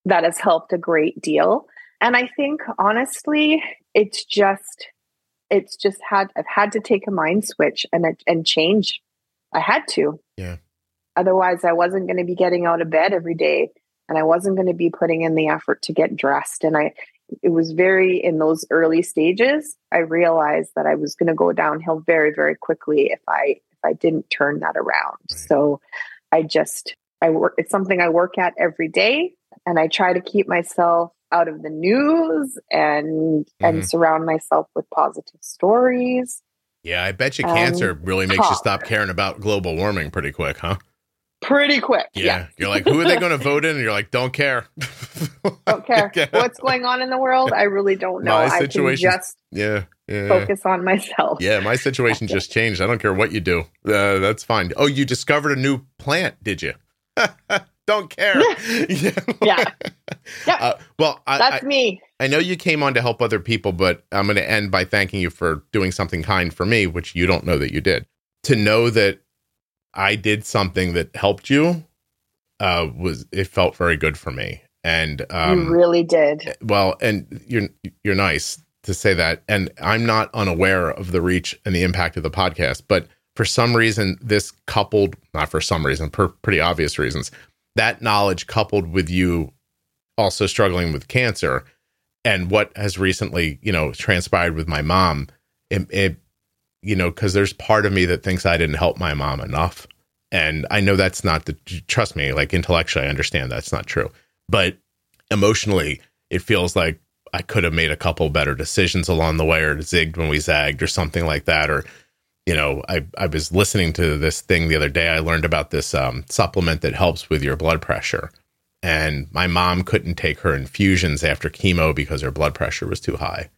That has helped a great deal. And i think honestly it's just it's just had i've had to take a mind switch and and change. I had to. Yeah. otherwise i wasn't going to be getting out of bed every day and I wasn't going to be putting in the effort to get dressed. And I, it was very in those early stages. I realized that I was going to go downhill very, very quickly if I if I didn't turn that around. Right. So I just I work. It's something I work at every day, and I try to keep myself out of the news and and Mhm. surround myself with positive stories. Yeah, I bet you Um, cancer really makes you stop caring about global warming pretty quick, huh? Pretty quick. Yeah. You're like, who are they going to vote in? And you're like, don't care. Don't care Yeah. what's going on in the world. I really don't know. My I can just Yeah. Yeah. focus on myself. Yeah, my situation just changed. I don't care what you do. Uh, that's fine. Oh, you discovered a new plant, did you? don't care. yeah. Yeah. Yeah. Uh, well, I, I, That's me. I know you came on to help other people, but I'm going to end by thanking you for doing something kind for me, which you don't know that you did. To know that I did something that helped you uh, was it felt very good for me. And um, you really did. well, and you're you're nice to say that, and I'm not unaware of the reach and the impact of the podcast, but for some reason, this coupled not for some reason, for pretty obvious reasons, that knowledge coupled with you also struggling with cancer and what has recently you know transpired with my mom, it, it you know because there's part of me that thinks I didn't help my mom enough, and I know that's not the trust me, like intellectually, I understand that's not true, but emotionally, it feels like I could have made a couple better decisions along the way or zigged when we zagged or something like that. Or, you know, I, I was listening to this thing the other day. I learned about this um, supplement that helps with your blood pressure. And my mom couldn't take her infusions after chemo because her blood pressure was too high.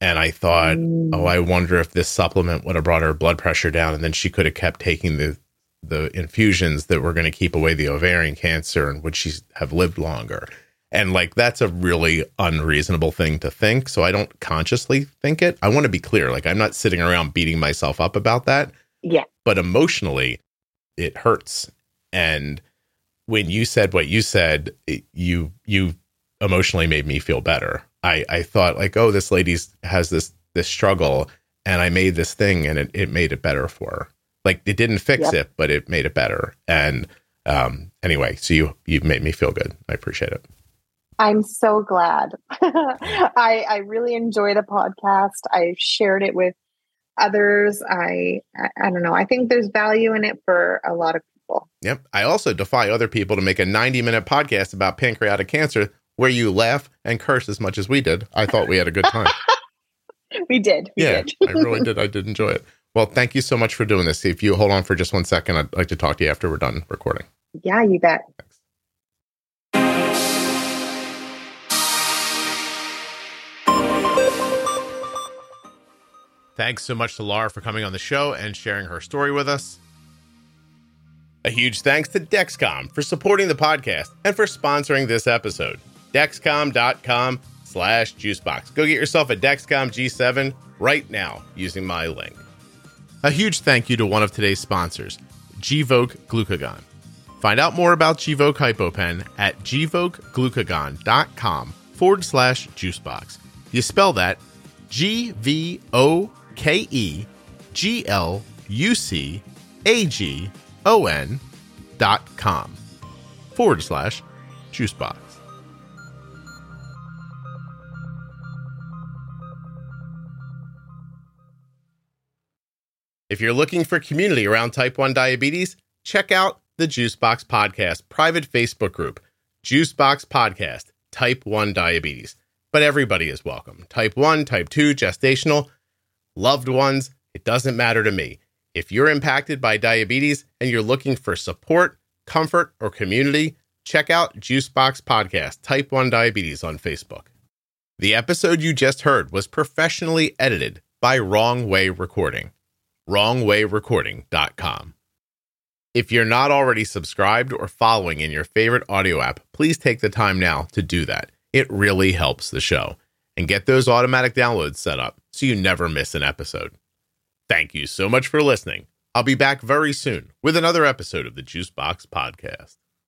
And I thought, Mm. oh, I wonder if this supplement would have brought her blood pressure down, and then she could have kept taking the the infusions that were going to keep away the ovarian cancer, and would she have lived longer? And like that's a really unreasonable thing to think. So I don't consciously think it. I want to be clear. Like I'm not sitting around beating myself up about that, Yeah. but emotionally, it hurts. And when you said what you said, it, you you emotionally made me feel better. I I thought like, oh, this lady's has this this struggle, and I made this thing, and it it made it better for her. Like it didn't fix Yep. it, but it made it better. And um, anyway, so you you made me feel good. I appreciate it. I'm so glad. I I really enjoy the podcast. I shared it with others. I, I I don't know. I think there's value in it for a lot of people. Yep. I also defy other people to make a 90 minute podcast about pancreatic cancer where you laugh and curse as much as we did. I thought we had a good time. we did. We yeah, did. I really did. I did enjoy it. Well, thank you so much for doing this. If you hold on for just one second, I'd like to talk to you after we're done recording. Yeah, you bet. Thanks. Thanks so much to Laura for coming on the show and sharing her story with us. A huge thanks to Dexcom for supporting the podcast and for sponsoring this episode. Dexcom.com slash juicebox. Go get yourself a Dexcom G7 right now using my link. A huge thank you to one of today's sponsors, Gvoke Glucagon. Find out more about Gvoke HypoPen at gvokeglucagon.com forward slash juicebox. You spell that G V O K E G L U C A G O N dot com forward slash juicebox. If you're looking for community around type 1 diabetes, check out the Juicebox Podcast private Facebook group, Juicebox Podcast, Type 1 Diabetes. But everybody is welcome. Type 1, Type 2, gestational, loved ones, it doesn't matter to me. If you're impacted by diabetes and you're looking for support, comfort, or community, check out Juicebox Podcast, Type 1 Diabetes on Facebook. The episode you just heard was professionally edited by Wrong Way Recording wrongwayrecording.com. If you're not already subscribed or following in your favorite audio app, please take the time now to do that. It really helps the show. And get those automatic downloads set up so you never miss an episode. Thank you so much for listening. I'll be back very soon with another episode of the Juicebox Podcast.